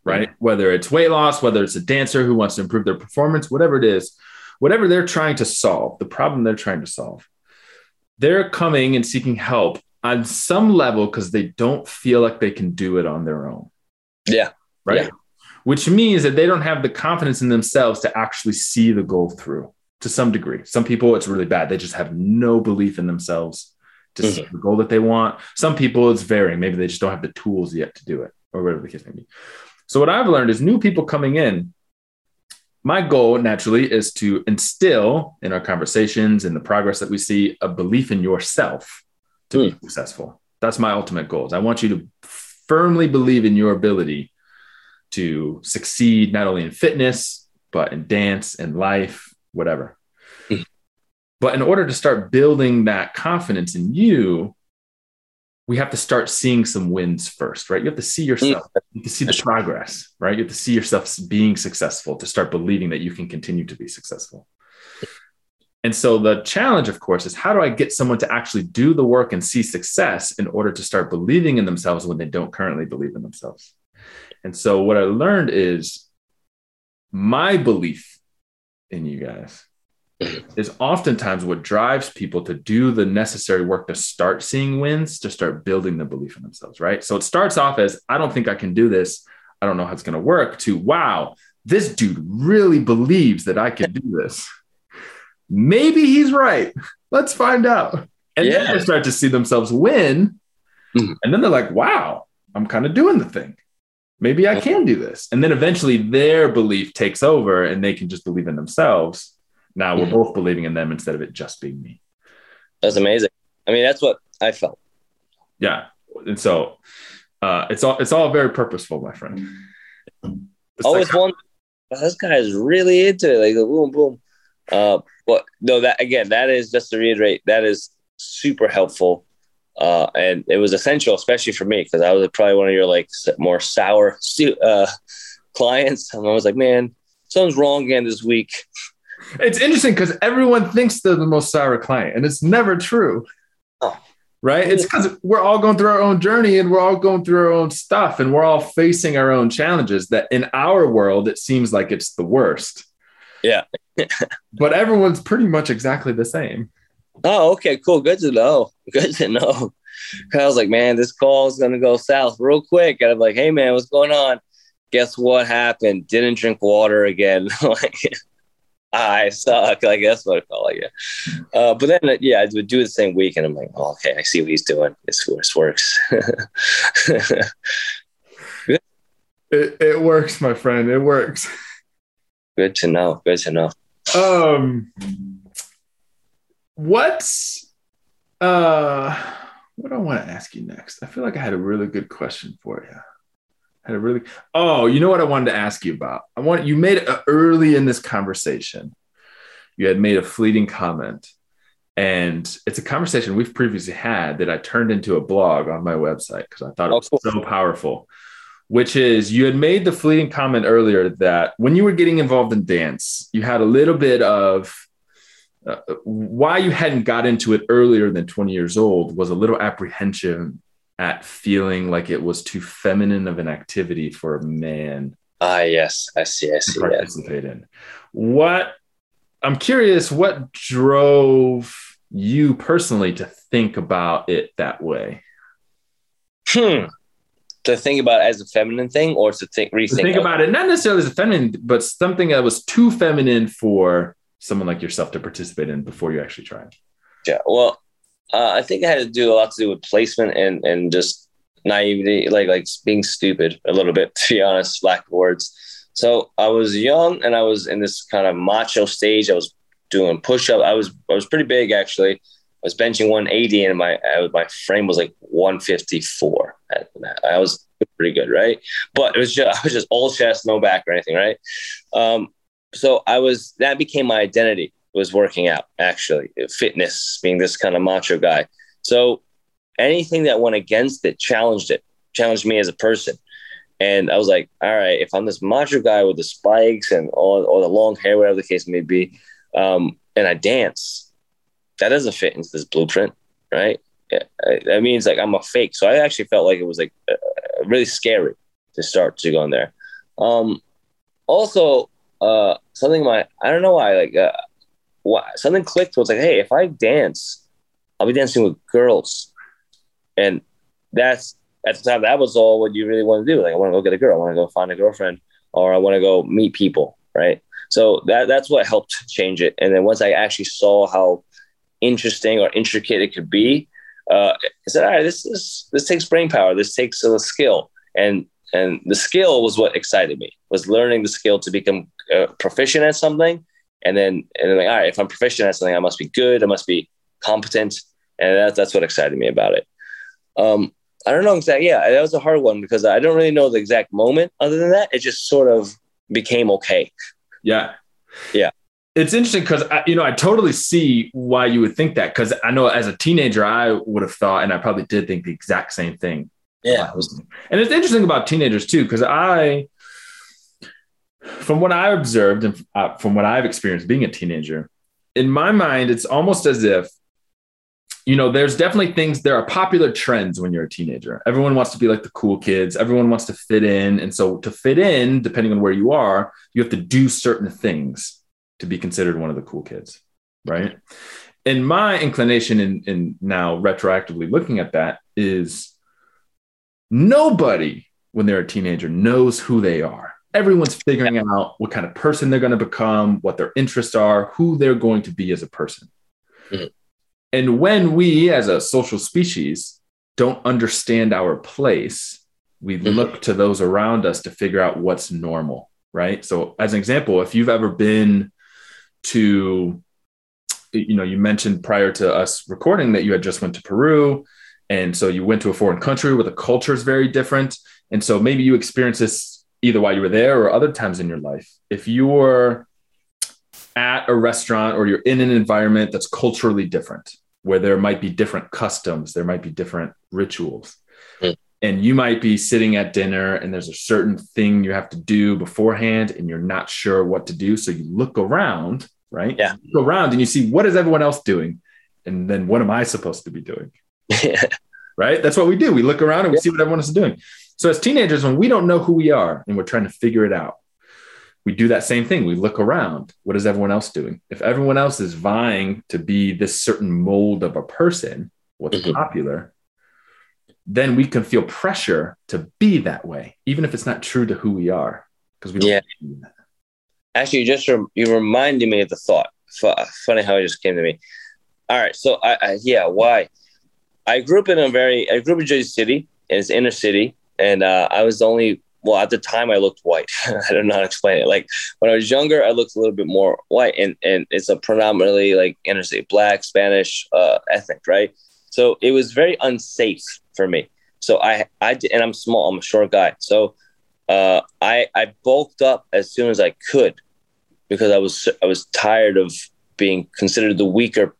right? Mm-hmm. Whether it's weight loss, whether it's a dancer who wants to improve their performance, whatever it is, whatever they're trying to solve, the problem they're trying to solve, they're coming and seeking help on some level because they don't feel like they can do it on their own. Yeah. Right. Yeah. Which means that they don't have the confidence in themselves to actually see the goal through to some degree. Some people, it's really bad. They just have no belief in themselves to mm-hmm. the goal that they want. Some people, it's varying. Maybe they just don't have the tools yet to do it, or whatever the case may be. So, what I've learned is new people coming in, my goal naturally is to instill in our conversations and the progress that we see a belief in yourself to mm. be successful. That's my ultimate goals. I want you to firmly believe in your ability to succeed not only in fitness, but in dance and life, whatever. But in order to start building that confidence in you, we have to start seeing some wins first, right? You have to see yourself, you can see the progress, right? You have to see yourself being successful to start believing that you can continue to be successful. And so the challenge, of course, is how do I get someone to actually do the work and see success in order to start believing in themselves when they don't currently believe in themselves? And so what I learned is my belief in you guys is oftentimes what drives people to do the necessary work to start seeing wins, to start building the belief in themselves, right? So it starts off as I don't think I can do this. I don't know how it's going to work to wow, this dude really believes that I can do this maybe he's right. Let's find out. And yeah. then they start to see themselves win. Mm-hmm. And then they're like, wow, I'm kind of doing the thing. Maybe I can do this. And then eventually their belief takes over and they can just believe in themselves. Now we're mm-hmm. both believing in them instead of it just being me. That's amazing. I mean, that's what I felt. Yeah. And so uh, it's all it's all very purposeful, my friend. It's Always like, one this guy is really into it. Like boom, boom. Uh, well, no, that again, that is just to reiterate, that is super helpful. Uh, and it was essential, especially for me, because I was probably one of your like more sour uh, clients. And I was like, man, something's wrong again this week. It's interesting because everyone thinks they're the most sour client, and it's never true. Oh. Right? It's because we're all going through our own journey and we're all going through our own stuff and we're all facing our own challenges that in our world, it seems like it's the worst. Yeah. but everyone's pretty much exactly the same. Oh, okay, cool. Good to know. Good to know. I was like, man, this call is gonna go south real quick. And I'm like, hey man, what's going on? Guess what happened? Didn't drink water again. like I suck. Like that's what I felt like. Yeah. Uh, but then yeah, I would do it the same week, and I'm like, oh, okay, I see what he's doing. This, this works. it, it works, my friend. It works. Good to know. Good to know. Um, what's uh, what do I want to ask you next? I feel like I had a really good question for you. Had a really oh, you know what I wanted to ask you about? I want you made it early in this conversation. You had made a fleeting comment, and it's a conversation we've previously had that I turned into a blog on my website because I thought it was so powerful which is you had made the fleeting comment earlier that when you were getting involved in dance, you had a little bit of uh, why you hadn't got into it earlier than 20 years old was a little apprehension at feeling like it was too feminine of an activity for a man. Ah, uh, yes, I see. I see. Participate yeah. in what I'm curious. What drove you personally to think about it that way? Hmm to think about as a feminine thing or to think rethink to think about it not necessarily as a feminine but something that was too feminine for someone like yourself to participate in before you actually tried yeah well uh, i think it had to do a lot to do with placement and and just naivety like like being stupid a little bit to be honest lack of words so i was young and i was in this kind of macho stage i was doing push-up i was i was pretty big actually I was benching 180 and my I, was my frame was like 154. I was pretty good, right? But it was just I was just all chest, no back or anything, right? Um, so I was that became my identity was working out actually, fitness, being this kind of macho guy. So anything that went against it challenged it, challenged me as a person. And I was like, all right, if I'm this macho guy with the spikes and all, all the long hair, whatever the case may be, um, and I dance, that doesn't fit into this blueprint, right? That means like I'm a fake. So I actually felt like it was like uh, really scary to start to go in there. Um, also, uh, something my I don't know why like uh, something clicked was like, hey, if I dance, I'll be dancing with girls, and that's at the time that was all what you really want to do. Like I want to go get a girl, I want to go find a girlfriend, or I want to go meet people, right? So that that's what helped change it. And then once I actually saw how interesting or intricate it could be, uh, I said, all right, this is this takes brain power. This takes a skill, and and the skill was what excited me. Was learning the skill to become uh, proficient at something, and then and then like, all right, if I'm proficient at something, I must be good. I must be competent, and that's that's what excited me about it. Um, I don't know exactly. Yeah, that was a hard one because I don't really know the exact moment. Other than that, it just sort of became okay. Yeah. Yeah. It's interesting because you know I totally see why you would think that because I know as a teenager I would have thought and I probably did think the exact same thing. Yeah, and it's interesting about teenagers too because I, from what I observed and uh, from what I've experienced being a teenager, in my mind it's almost as if you know, there's definitely things, there are popular trends when you're a teenager. Everyone wants to be like the cool kids, everyone wants to fit in. And so, to fit in, depending on where you are, you have to do certain things to be considered one of the cool kids. Right. And my inclination in, in now retroactively looking at that is nobody, when they're a teenager, knows who they are. Everyone's figuring out what kind of person they're going to become, what their interests are, who they're going to be as a person. Mm-hmm. And when we, as a social species, don't understand our place, we mm-hmm. look to those around us to figure out what's normal, right? So, as an example, if you've ever been to, you know, you mentioned prior to us recording that you had just went to Peru, and so you went to a foreign country where the culture is very different, and so maybe you experience this either while you were there or other times in your life. If you were at a restaurant or you're in an environment that's culturally different, where there might be different customs, there might be different rituals. Mm. And you might be sitting at dinner and there's a certain thing you have to do beforehand and you're not sure what to do. So you look around, right? Yeah. You look around and you see what is everyone else doing? And then what am I supposed to be doing? right? That's what we do. We look around and we yeah. see what everyone else is doing. So as teenagers, when we don't know who we are and we're trying to figure it out, we do that same thing. We look around. What is everyone else doing? If everyone else is vying to be this certain mold of a person, what's mm-hmm. popular, then we can feel pressure to be that way, even if it's not true to who we are, because we don't. Yeah. Actually, you just rem- you reminded me of the thought. F- funny how it just came to me. All right, so I, I yeah, why? I grew up in a very I grew up in Jersey City, and it's inner city, and uh, I was the only well, at the time I looked white. I don't know how to explain it. Like when I was younger, I looked a little bit more white, and and it's a predominantly like interstate black, Spanish, uh, ethnic, right? So it was very unsafe for me. So I I and I'm small. I'm a short guy. So uh, I I bulked up as soon as I could because I was I was tired of being considered the weaker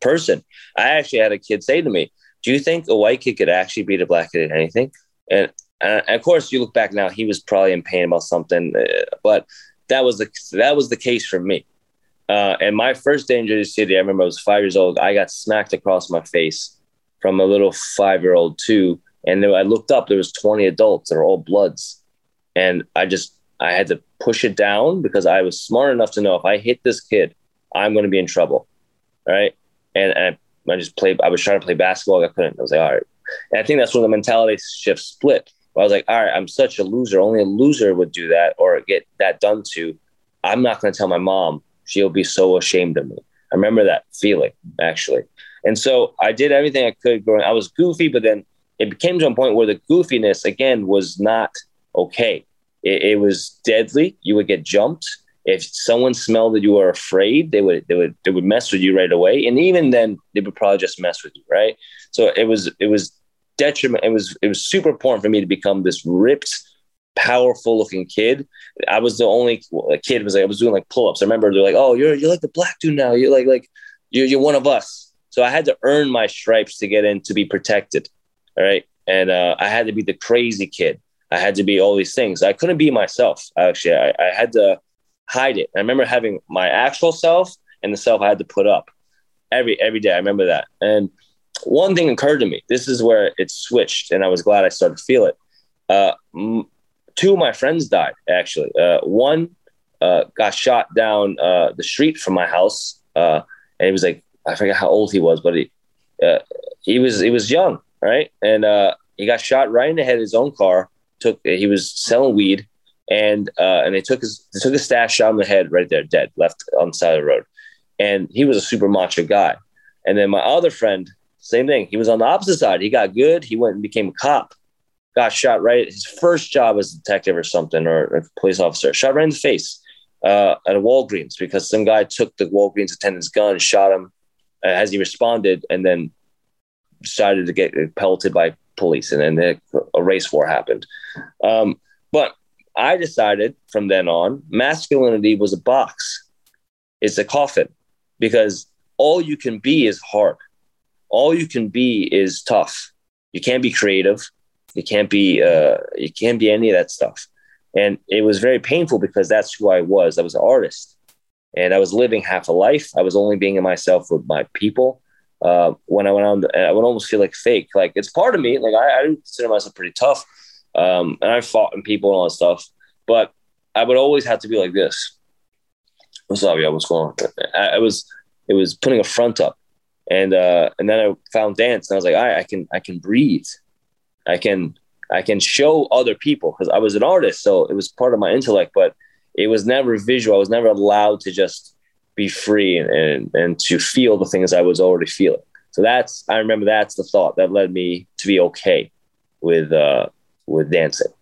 person. I actually had a kid say to me, "Do you think a white kid could actually beat a black kid at anything?" And and of course, you look back now, he was probably in pain about something, uh, but that was the that was the case for me. Uh, and my first day in Jersey City, I remember I was five years old. I got smacked across my face from a little five year old too. And then I looked up, there was 20 adults that are all bloods. And I just, I had to push it down because I was smart enough to know if I hit this kid, I'm going to be in trouble. Right. And, and I, I just played, I was trying to play basketball. I couldn't. I was like, all right. And I think that's when the mentality shift split I was like, all right, I'm such a loser. Only a loser would do that or get that done to. I'm not going to tell my mom. She'll be so ashamed of me. I remember that feeling actually. And so I did everything I could growing. I was goofy, but then it became to a point where the goofiness again was not okay. It, it was deadly. You would get jumped. If someone smelled that you were afraid, they would they would they would mess with you right away. And even then, they would probably just mess with you, right? So it was it was detriment. It was it was super important for me to become this ripped, powerful looking kid. I was the only kid was like I was doing like pull ups. I remember they're like, "Oh, you're you're like the black dude now. You're like like you're you're one of us." So I had to earn my stripes to get in to be protected. All right, and uh, I had to be the crazy kid. I had to be all these things. I couldn't be myself. Actually, I, I had to hide it. I remember having my actual self and the self I had to put up every every day. I remember that. And one thing occurred to me. This is where it switched, and I was glad I started to feel it. Uh, m- two of my friends died. Actually, uh, one uh, got shot down uh, the street from my house, uh, and he was like I forget how old he was, but he uh, he was he was young, right? And he got shot right in the head of his own car. Took he was selling weed, and and they took his they took his stash, shot in the head right there, dead, left on the side of the road. And he was a super macho guy. And then my other friend, same thing. He was on the opposite side. He got good. He went and became a cop. Got shot right. His first job as a detective or something, or a police officer, shot right in the face uh, at a Walgreens because some guy took the Walgreens attendant's gun, shot him uh, as he responded, and then decided to get pelted by police. And then a race war happened. Um, but I decided from then on, masculinity was a box. It's a coffin because all you can be is hard. All you can be is tough. You can't be creative. You can't be uh, you can't be any of that stuff. And it was very painful because that's who I was. I was an artist, and I was living half a life. I was only being myself with my people. Uh, when I went on, I would almost feel like fake. Like it's part of me. Like I, I consider myself pretty tough, um, and I fought in people and all that stuff. But I would always have to be like this what's up, yo? What's going on? I, I, was it was putting a front up, and uh, and then I found dance, and I was like, I, I can I can breathe, I can I can show other people because I was an artist, so it was part of my intellect, but it was never visual. I was never allowed to just be free and, and, and to feel the things I was already feeling. So that's I remember that's the thought that led me to be okay with uh, with dancing.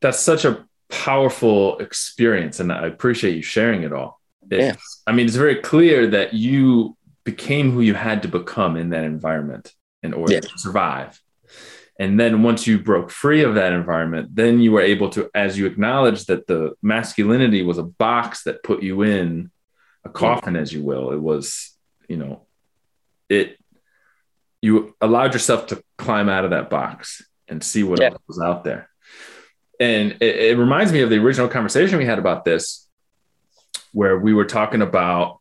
That's such a powerful experience, and I appreciate you sharing it all yeah. I mean, it's very clear that you became who you had to become in that environment in order yeah. to survive. And then once you broke free of that environment, then you were able to, as you acknowledged that the masculinity was a box that put you in a coffin, as you will. It was, you know, it, you allowed yourself to climb out of that box and see what yeah. else was out there. And it, it reminds me of the original conversation we had about this where we were talking about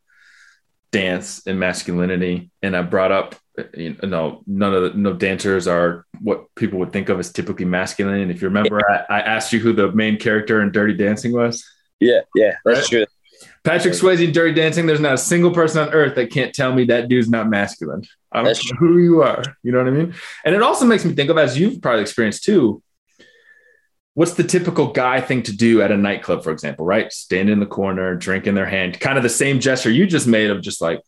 dance and masculinity, and I brought up, you know, none of the no dancers are what people would think of as typically masculine. And if you remember, I, I, asked you who the main character in Dirty Dancing was. Yeah, yeah, that's true. Patrick Swayze in Dirty Dancing. There's not a single person on earth that can't tell me that dude's not masculine. I don't that's know true. who you are. You know what I mean? And it also makes me think of, as you've probably experienced too, what's the typical guy thing to do at a nightclub, for example, right? Stand in the corner, drink in their hand, kind of the same gesture you just made of just like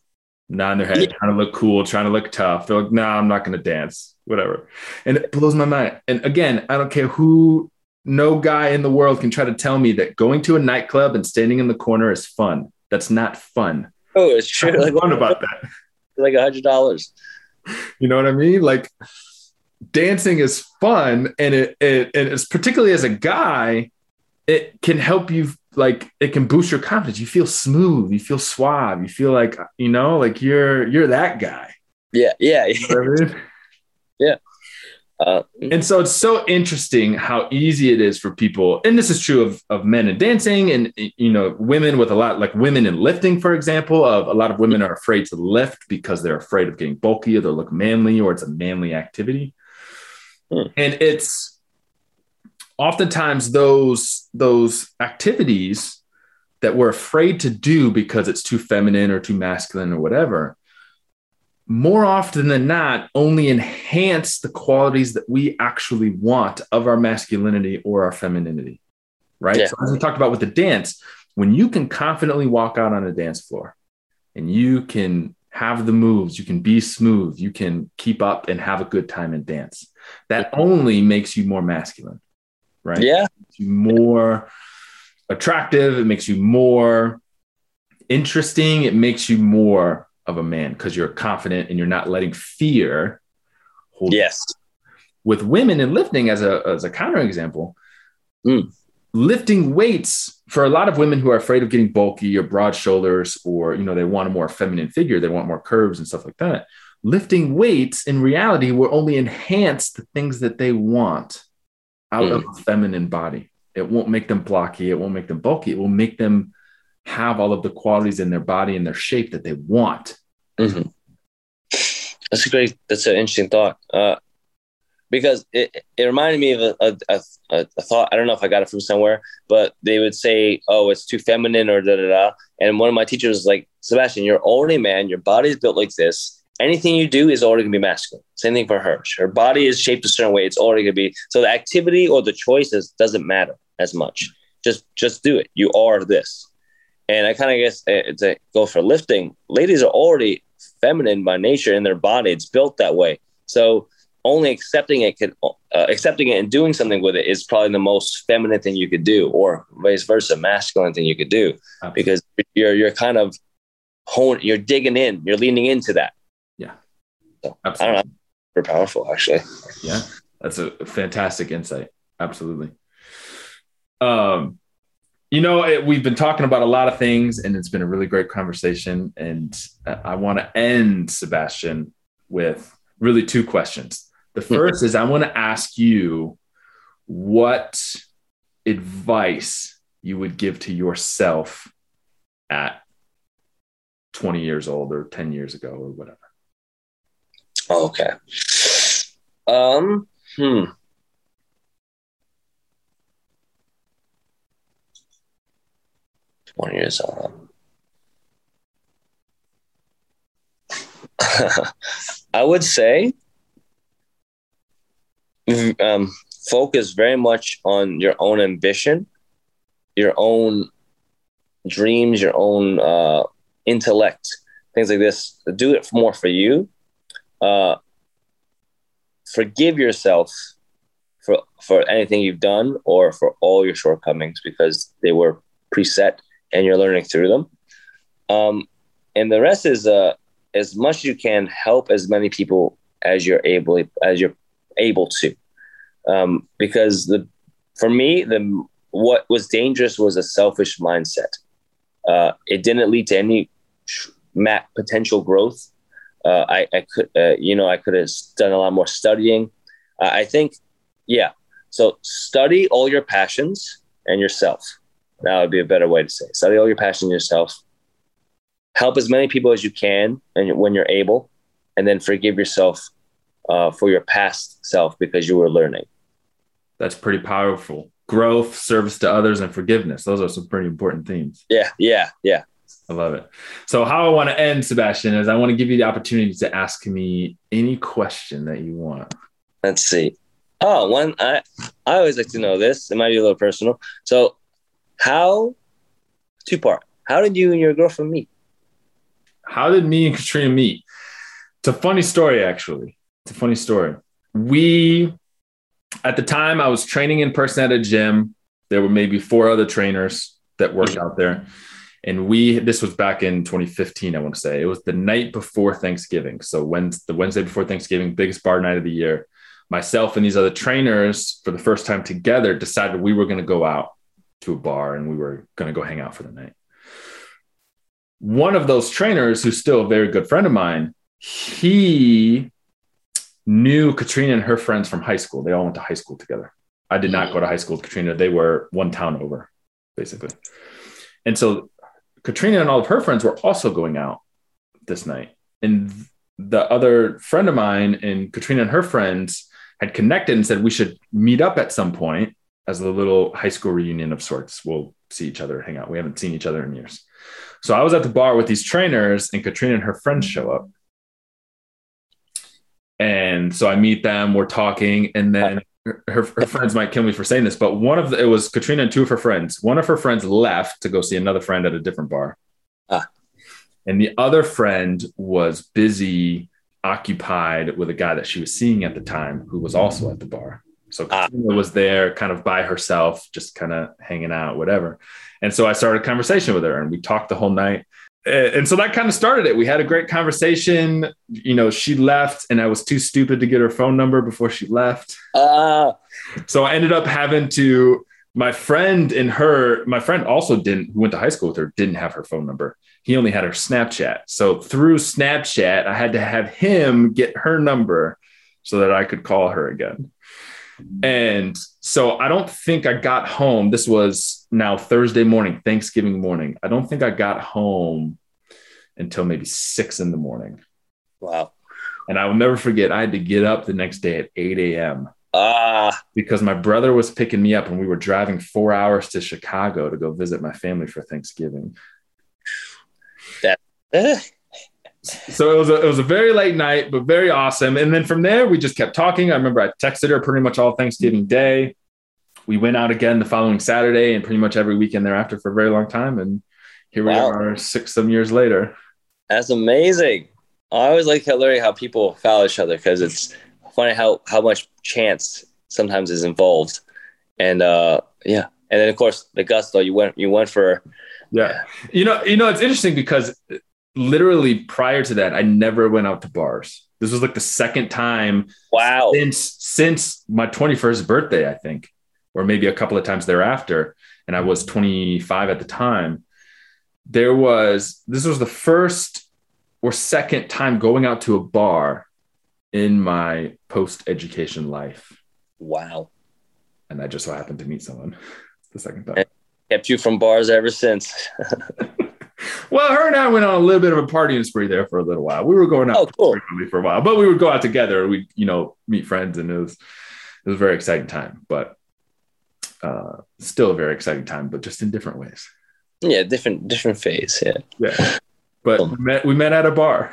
nodding their head, yeah. trying to look cool, trying to look tough. They're like, no, nah, I'm not going to dance, whatever. And it blows my mind. And again, I don't care who, no guy in the world can try to tell me that going to a nightclub and standing in the corner is fun. That's not fun. Oh, it's true. Like, fun about that. Like a hundred dollars. You know what I mean? Like, dancing is fun and it, it and it's particularly as a guy it can help you like it can boost your confidence you feel smooth you feel suave you feel like you know like you're you're that guy yeah yeah you know I mean? yeah uh, and so it's so interesting how easy it is for people, and this is true of, of men in dancing and you know women with a lot like women in lifting, for example. Of a lot of women are afraid to lift because they're afraid of getting bulky or they look manly or it's a manly activity. Hmm. And it's oftentimes those those activities that we're afraid to do because it's too feminine or too masculine or whatever more often than not only enhance the qualities that we actually want of our masculinity or our femininity right yeah. so as we talked about with the dance when you can confidently walk out on a dance floor and you can have the moves you can be smooth you can keep up and have a good time and dance that only makes you more masculine, right? Yeah. more attractive. It makes you more interesting. It makes you more of a man because you're confident and you're not letting fear hold. Yes. You. With women in lifting, as a as a counter example, mm. Lifting weights for a lot of women who are afraid of getting bulky or broad shoulders, or you know they want a more feminine figure, they want more curves and stuff like that lifting weights in reality will only enhance the things that they want out mm. of a feminine body. It won't make them blocky. It won't make them bulky. It will make them have all of the qualities in their body and their shape that they want. Mm-hmm. That's a great. That's an interesting thought. Uh, because it, it reminded me of a, a, a, a, thought. I don't know if I got it from somewhere, but they would say, "Oh, it's too feminine," or da da da. And one of my teachers was like, "Sebastian, you're already a man. Your body's built like this. Anything you do is already gonna be masculine. Same thing for her. Her body is shaped a certain way. It's already gonna be. So the activity or the choices doesn't matter as much. Just just do it. You are this." And I kind of guess eh, it's a go for lifting. Ladies are already feminine by nature in their body. It's built that way. So only accepting it could uh, accepting it and doing something with it is probably the most feminine thing you could do, or vice versa, masculine thing you could do, Absolutely. because you're you're kind of hone, you're digging in, you're leaning into that. Yeah. So Absolutely. I don't know. Very powerful, actually. Yeah, that's a fantastic insight. Absolutely. Um, you know, it, we've been talking about a lot of things, and it's been a really great conversation. And I want to end, Sebastian, with really two questions. The hmm. first is I want to ask you what advice you would give to yourself at 20 years old or 10 years ago or whatever. Okay. Um, hmm. 20 years old. I would say um, focus very much on your own ambition, your own dreams, your own uh, intellect, things like this. Do it more for you. Uh, forgive yourself for for anything you've done or for all your shortcomings because they were preset and you're learning through them. Um, and the rest is uh, as much as you can help as many people as you're able as you're able to, um, because the for me the what was dangerous was a selfish mindset. Uh, it didn't lead to any potential growth. Uh, I, I, could, uh, you know, I could have done a lot more studying. I think, yeah. So study all your passions and yourself. That would be a better way to say. It. Study all your passion yourself. Help as many people as you can, and when you're able, and then forgive yourself uh, for your past self because you were learning. That's pretty powerful. Growth, service to others, and forgiveness. Those are some pretty important themes. Yeah, yeah, yeah. I love it. So, how I want to end, Sebastian, is I want to give you the opportunity to ask me any question that you want. Let's see. Oh, one I I always like to know this. It might be a little personal. So, how, two part, how did you and your girlfriend meet? How did me and Katrina meet? It's a funny story, actually. It's a funny story. We, at the time, I was training in person at a gym. There were maybe four other trainers that worked out there. And we, this was back in 2015, I want to say. It was the night before Thanksgiving. So, when the Wednesday before Thanksgiving, biggest bar night of the year. Myself and these other trainers, for the first time together, decided we were going to go out to a bar and we were going to go hang out for the night. One of those trainers, who's still a very good friend of mine, he knew Katrina and her friends from high school. They all went to high school together. I did not go to high school with Katrina. They were one town over, basically. And so Katrina and all of her friends were also going out this night. And the other friend of mine and Katrina and her friends had connected and said we should meet up at some point as a little high school reunion of sorts. We'll see each other, hang out. We haven't seen each other in years. So I was at the bar with these trainers, and Katrina and her friends show up. And so I meet them, we're talking, and then her, her friends might kill me for saying this, but one of the, it was Katrina and two of her friends. One of her friends left to go see another friend at a different bar. Ah. And the other friend was busy, occupied with a guy that she was seeing at the time who was also at the bar. So ah. Katrina was there kind of by herself, just kind of hanging out, whatever. And so I started a conversation with her and we talked the whole night. And so that kind of started it. We had a great conversation. You know, she left and I was too stupid to get her phone number before she left. Uh. So I ended up having to, my friend and her, my friend also didn't, who went to high school with her, didn't have her phone number. He only had her Snapchat. So through Snapchat, I had to have him get her number so that I could call her again. And so I don't think I got home. This was now Thursday morning, Thanksgiving morning. I don't think I got home until maybe six in the morning. Wow. And I will never forget, I had to get up the next day at 8 a.m. Ah, because my brother was picking me up and we were driving four hours to Chicago to go visit my family for Thanksgiving. eh, So it was a, it was a very late night, but very awesome. And then from there, we just kept talking. I remember I texted her pretty much all Thanksgiving Day. We went out again the following Saturday and pretty much every weekend thereafter for a very long time. And here we are six some years later. that's amazing. I always like learning how people follow each other because it's funny how how much chance sometimes is involved. And uh yeah. And then of course the gusto you went you went for Yeah. You know, you know, it's interesting because literally prior to that, I never went out to bars. This was like the second time wow. since since my 21st birthday, I think, or maybe a couple of times thereafter. And I was mm-hmm. 25 at the time. There was this was the first or second time going out to a bar in my post-education life. Wow. And I just so happened to meet someone the second time. Kept you from bars ever since. Well, her and I went on a little bit of a partying spree there for a little while. We were going out Oh, cool. for a while, but we would go out together. We, you know, meet friends, and it was it was a very exciting time. But uh, still a very exciting time, but just in different ways. Yeah, different different phase. Yeah. Yeah. But Cool. we met we met at a bar.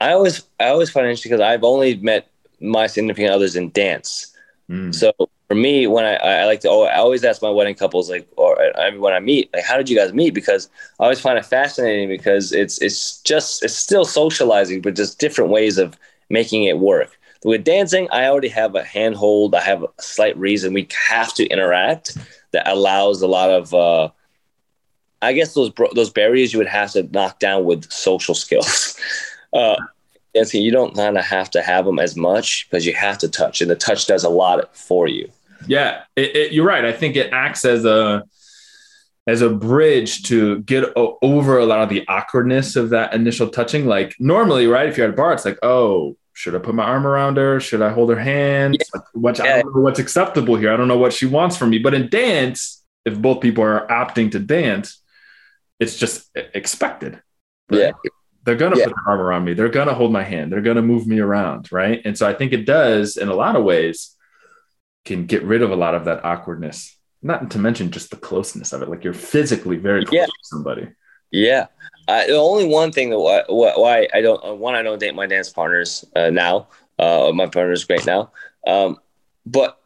I always I always find it interesting because I've only met my significant others in dance. Mm. So for me, when I, I like to, I always ask my wedding couples, like, or everyone I meet, like, how did you guys meet? Because I always find it fascinating because it's it's just it's still socializing, but just different ways of making it work. With dancing, I already have a handhold. I have a slight reason we have to interact that allows a lot of, uh, I guess those those barriers you would have to knock down with social skills. uh, dancing, you don't kind of have to have them as much because you have to touch, and the touch does a lot for you. Yeah, it, it, you're right. I think it acts as a as a bridge to get o- over a lot of the awkwardness of that initial touching. Like normally, right? If you're at a bar, it's like, oh, should I put my arm around her? Should I hold her hand? Like, what, I don't know what's acceptable here. I don't know what she wants from me. But in dance, if both people are opting to dance, it's just expected. right? Yeah. They're gonna Yeah. put their arm around me. They're gonna hold my hand. They're gonna move me around, right? And so I think it does in a lot of ways can get rid of a lot of that awkwardness. Not to mention just the closeness of it. Like you're physically very close Yeah. to somebody. Yeah. Uh, the only one thing that why, why- I don't uh, one I don't date my dance partners uh, now. Uh, my partner's great now, um, but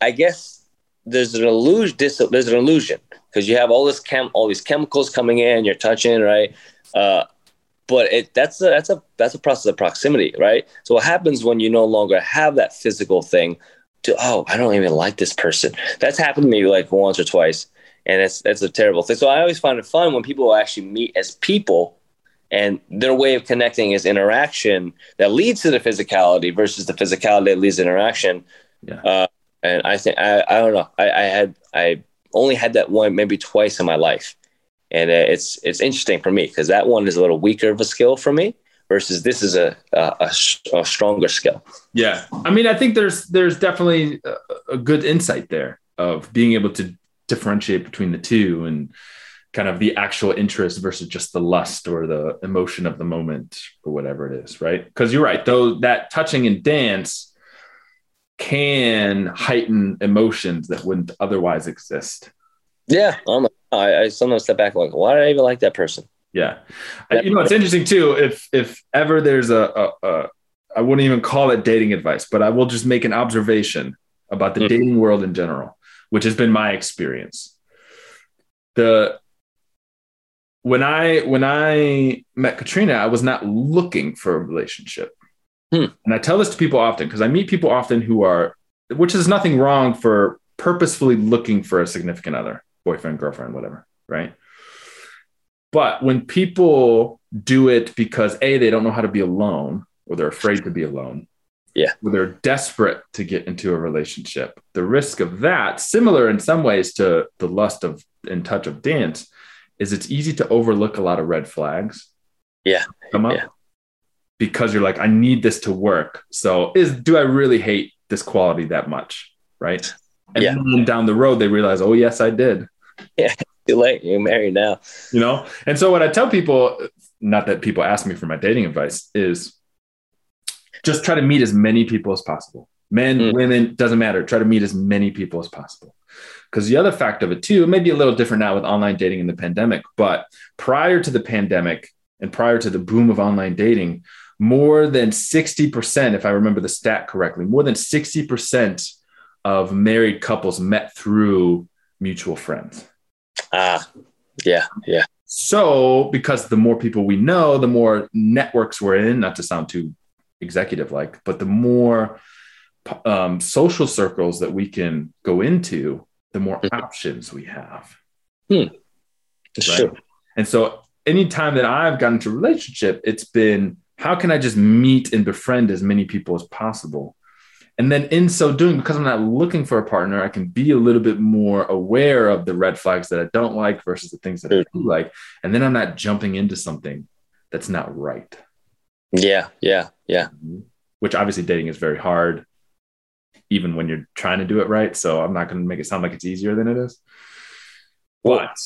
I guess there's an illusion. There's an illusion because you have all this chem, all these chemicals coming in. You're touching, right? Uh, but it that's a that's a that's a process of proximity, right? So what happens when you no longer have that physical thing? To oh, I don't even like this person. That's happened to me like once or twice and that's that's a terrible thing. So I always find it fun when people actually meet as people, and their way of connecting is interaction that leads to the physicality versus the physicality that leads to interaction. Yeah. Uh, and I think I, I don't know. I, I had I only had that one maybe twice in my life, and uh, it's it's interesting for me because that one is a little weaker of a skill for me versus this is a a stronger skill. Yeah. I mean, I think there's there's definitely a, a good insight there of being able to differentiate between the two and kind of the actual interest versus just the lust or the emotion of the moment or whatever it is, right? Because you're right, though that touching and dance can heighten emotions that wouldn't otherwise exist. Yeah, I'm, I, I sometimes step back like, why did I even like that person? Yeah. You know, it's interesting too. If if ever there's a, a, a I wouldn't even call it dating advice, but I will just make an observation about the Mhm. dating world in general, which has been my experience. The when I when I met Katrina, I was not looking for a relationship. Hmm. And I tell this to people often because I meet people often who are, which is nothing wrong for purposefully looking for a significant other, boyfriend, girlfriend, whatever, right? But when people do it because A, they don't know how to be alone or they're afraid to be alone. Yeah. They're desperate to get into a relationship. The risk of that, similar in some ways to the lust of in touch of dance, is it's easy to overlook a lot of red flags. Yeah. Come up Yeah. because you're like, I need this to work. So is do I really hate this quality that much, right? And Yeah. then down the road, they realize, oh, yes, I did. Yeah, too late. You're married now. You know? And so, what I tell people, not that people ask me for my dating advice, is just try to meet as many people as possible. Men, Mm. women, doesn't matter. Try to meet as many people as possible. Because the other fact of it, too, it may be a little different now with online dating in the pandemic, but prior to the pandemic and prior to the boom of online dating, more than 60%, if I remember the stat correctly, more than 60% of married couples met through mutual friends. Ah, yeah, yeah. So, because the more people we know, the more networks we're in, not to sound too executive like, but the more um, social circles that we can go into, the more Mhm. options we have. It's Right. true. And so, anytime that I've gotten into a relationship, it's been how can I just meet and befriend as many people as possible? And then, in so doing, because I'm not looking for a partner, I can be a little bit more aware of the red flags that I don't like versus the things that I do like. And then I'm not jumping into something that's not right, Yeah, yeah, yeah. Mm-hmm. which obviously dating is very hard, even when you're trying to do it right. So, I'm not going to make it sound like it's easier than it is. Well, But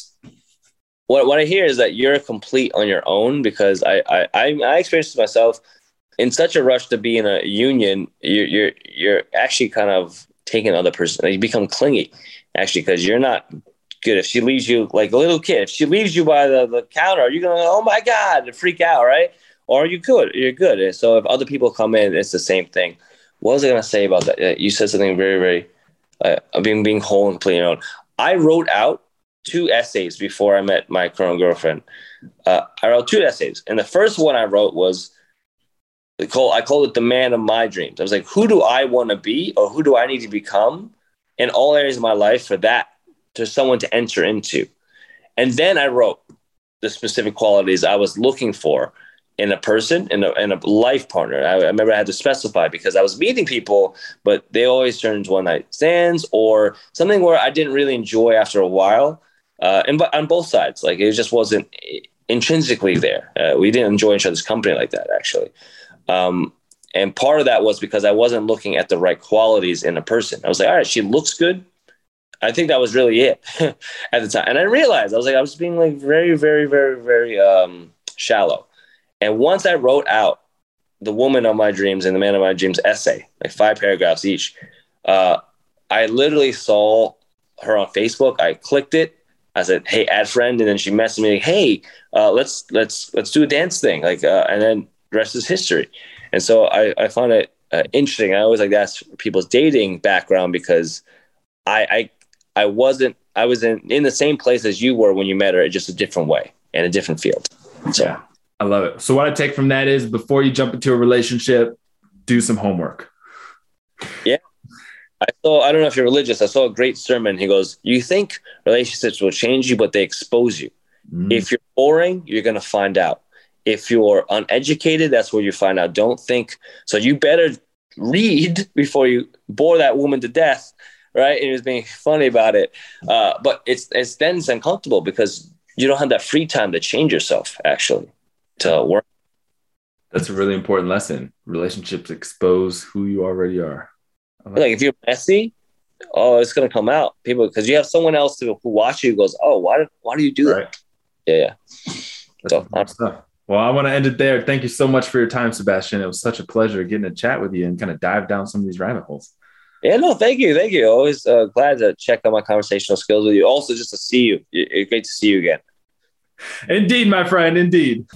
what what I hear is that you're complete on your own because I I I, I experienced it myself in such a rush to be in a union. You're you're you're actually kind of taking the other person. You become clingy actually because you're not good. If she leaves you like a little kid, if she leaves you by the, the counter, you're gonna oh my god, freak out, right? Or you good, you're good. So if other people come in, it's the same thing. What was I gonna say about that? You said something very very uh, being being whole and your own. I wrote out two essays before I met my current girlfriend. Uh, I wrote two essays, and the first one I wrote was I called it the man of my dreams. I was like, who do I want to be, or who do I need to become in all areas of my life for that to someone to enter into, and then I wrote the specific qualities I was looking for in a person in a, in a life partner. I, I remember I had to specify because I was meeting people, but they always turned into one night stands or something where I didn't really enjoy after a while uh, and but on both sides, like it just wasn't intrinsically there. Uh, we didn't enjoy each other's company like that, actually. Um, and part of that was because I wasn't looking at the right qualities in a person. I was like, all right, she looks good. I think that was really it at the time. And I realized I was like, I was being like very, very, very, very um, shallow. And once I wrote out the woman of my dreams and the man of my dreams essay, like five paragraphs each, uh, I literally saw her on Facebook. I clicked it. I said, "Hey, add friend," and then she messaged me, "Hey, uh, let's let's let's do a dance thing." Like, uh, and then the rest is history. And so I I find it uh, interesting. I always like to ask people's dating background because I I I wasn't I was in in the same place as you were when you met her, just a different way and a different field. So Yeah, I love it. So what I take from that is before you jump into a relationship, do some homework. Yeah. I saw, I don't know if you're religious. I saw a great sermon. He goes, You think relationships will change you, but they expose you. Mm. If you're boring, you're going to find out. If you're uneducated, that's where you find out. Don't think. So you better read before you bore that woman to death, right? And he was being funny about it. Uh, but it's, it's then it's uncomfortable because you don't have that free time to change yourself, actually, to work. That's a really important lesson. Relationships expose who you already are. Like Like if you're messy, oh, it's going to come out. People, because you have someone else who, who watch you goes, Oh, why, did- why do you do that? Yeah, yeah. So, stuff. Well, I want to end it there. Thank you so much for your time, Sebastian. It was such a pleasure getting to chat with you and kind of dive down some of these rabbit holes. Yeah, no, thank you, thank you. Always uh, glad to check on my conversational skills with you. Also, just to see you, it's great to see you again. Indeed, my friend, indeed.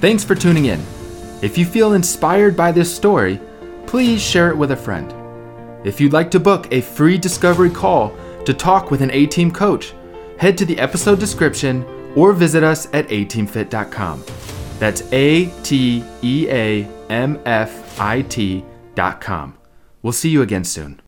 Thanks for tuning in. If you feel inspired by this story, please share it with a friend. If you'd like to book a free discovery call to talk with an A Team coach, head to the episode description or visit us at ateamfit.com. That's A T E A M F I T.com. We'll see you again soon.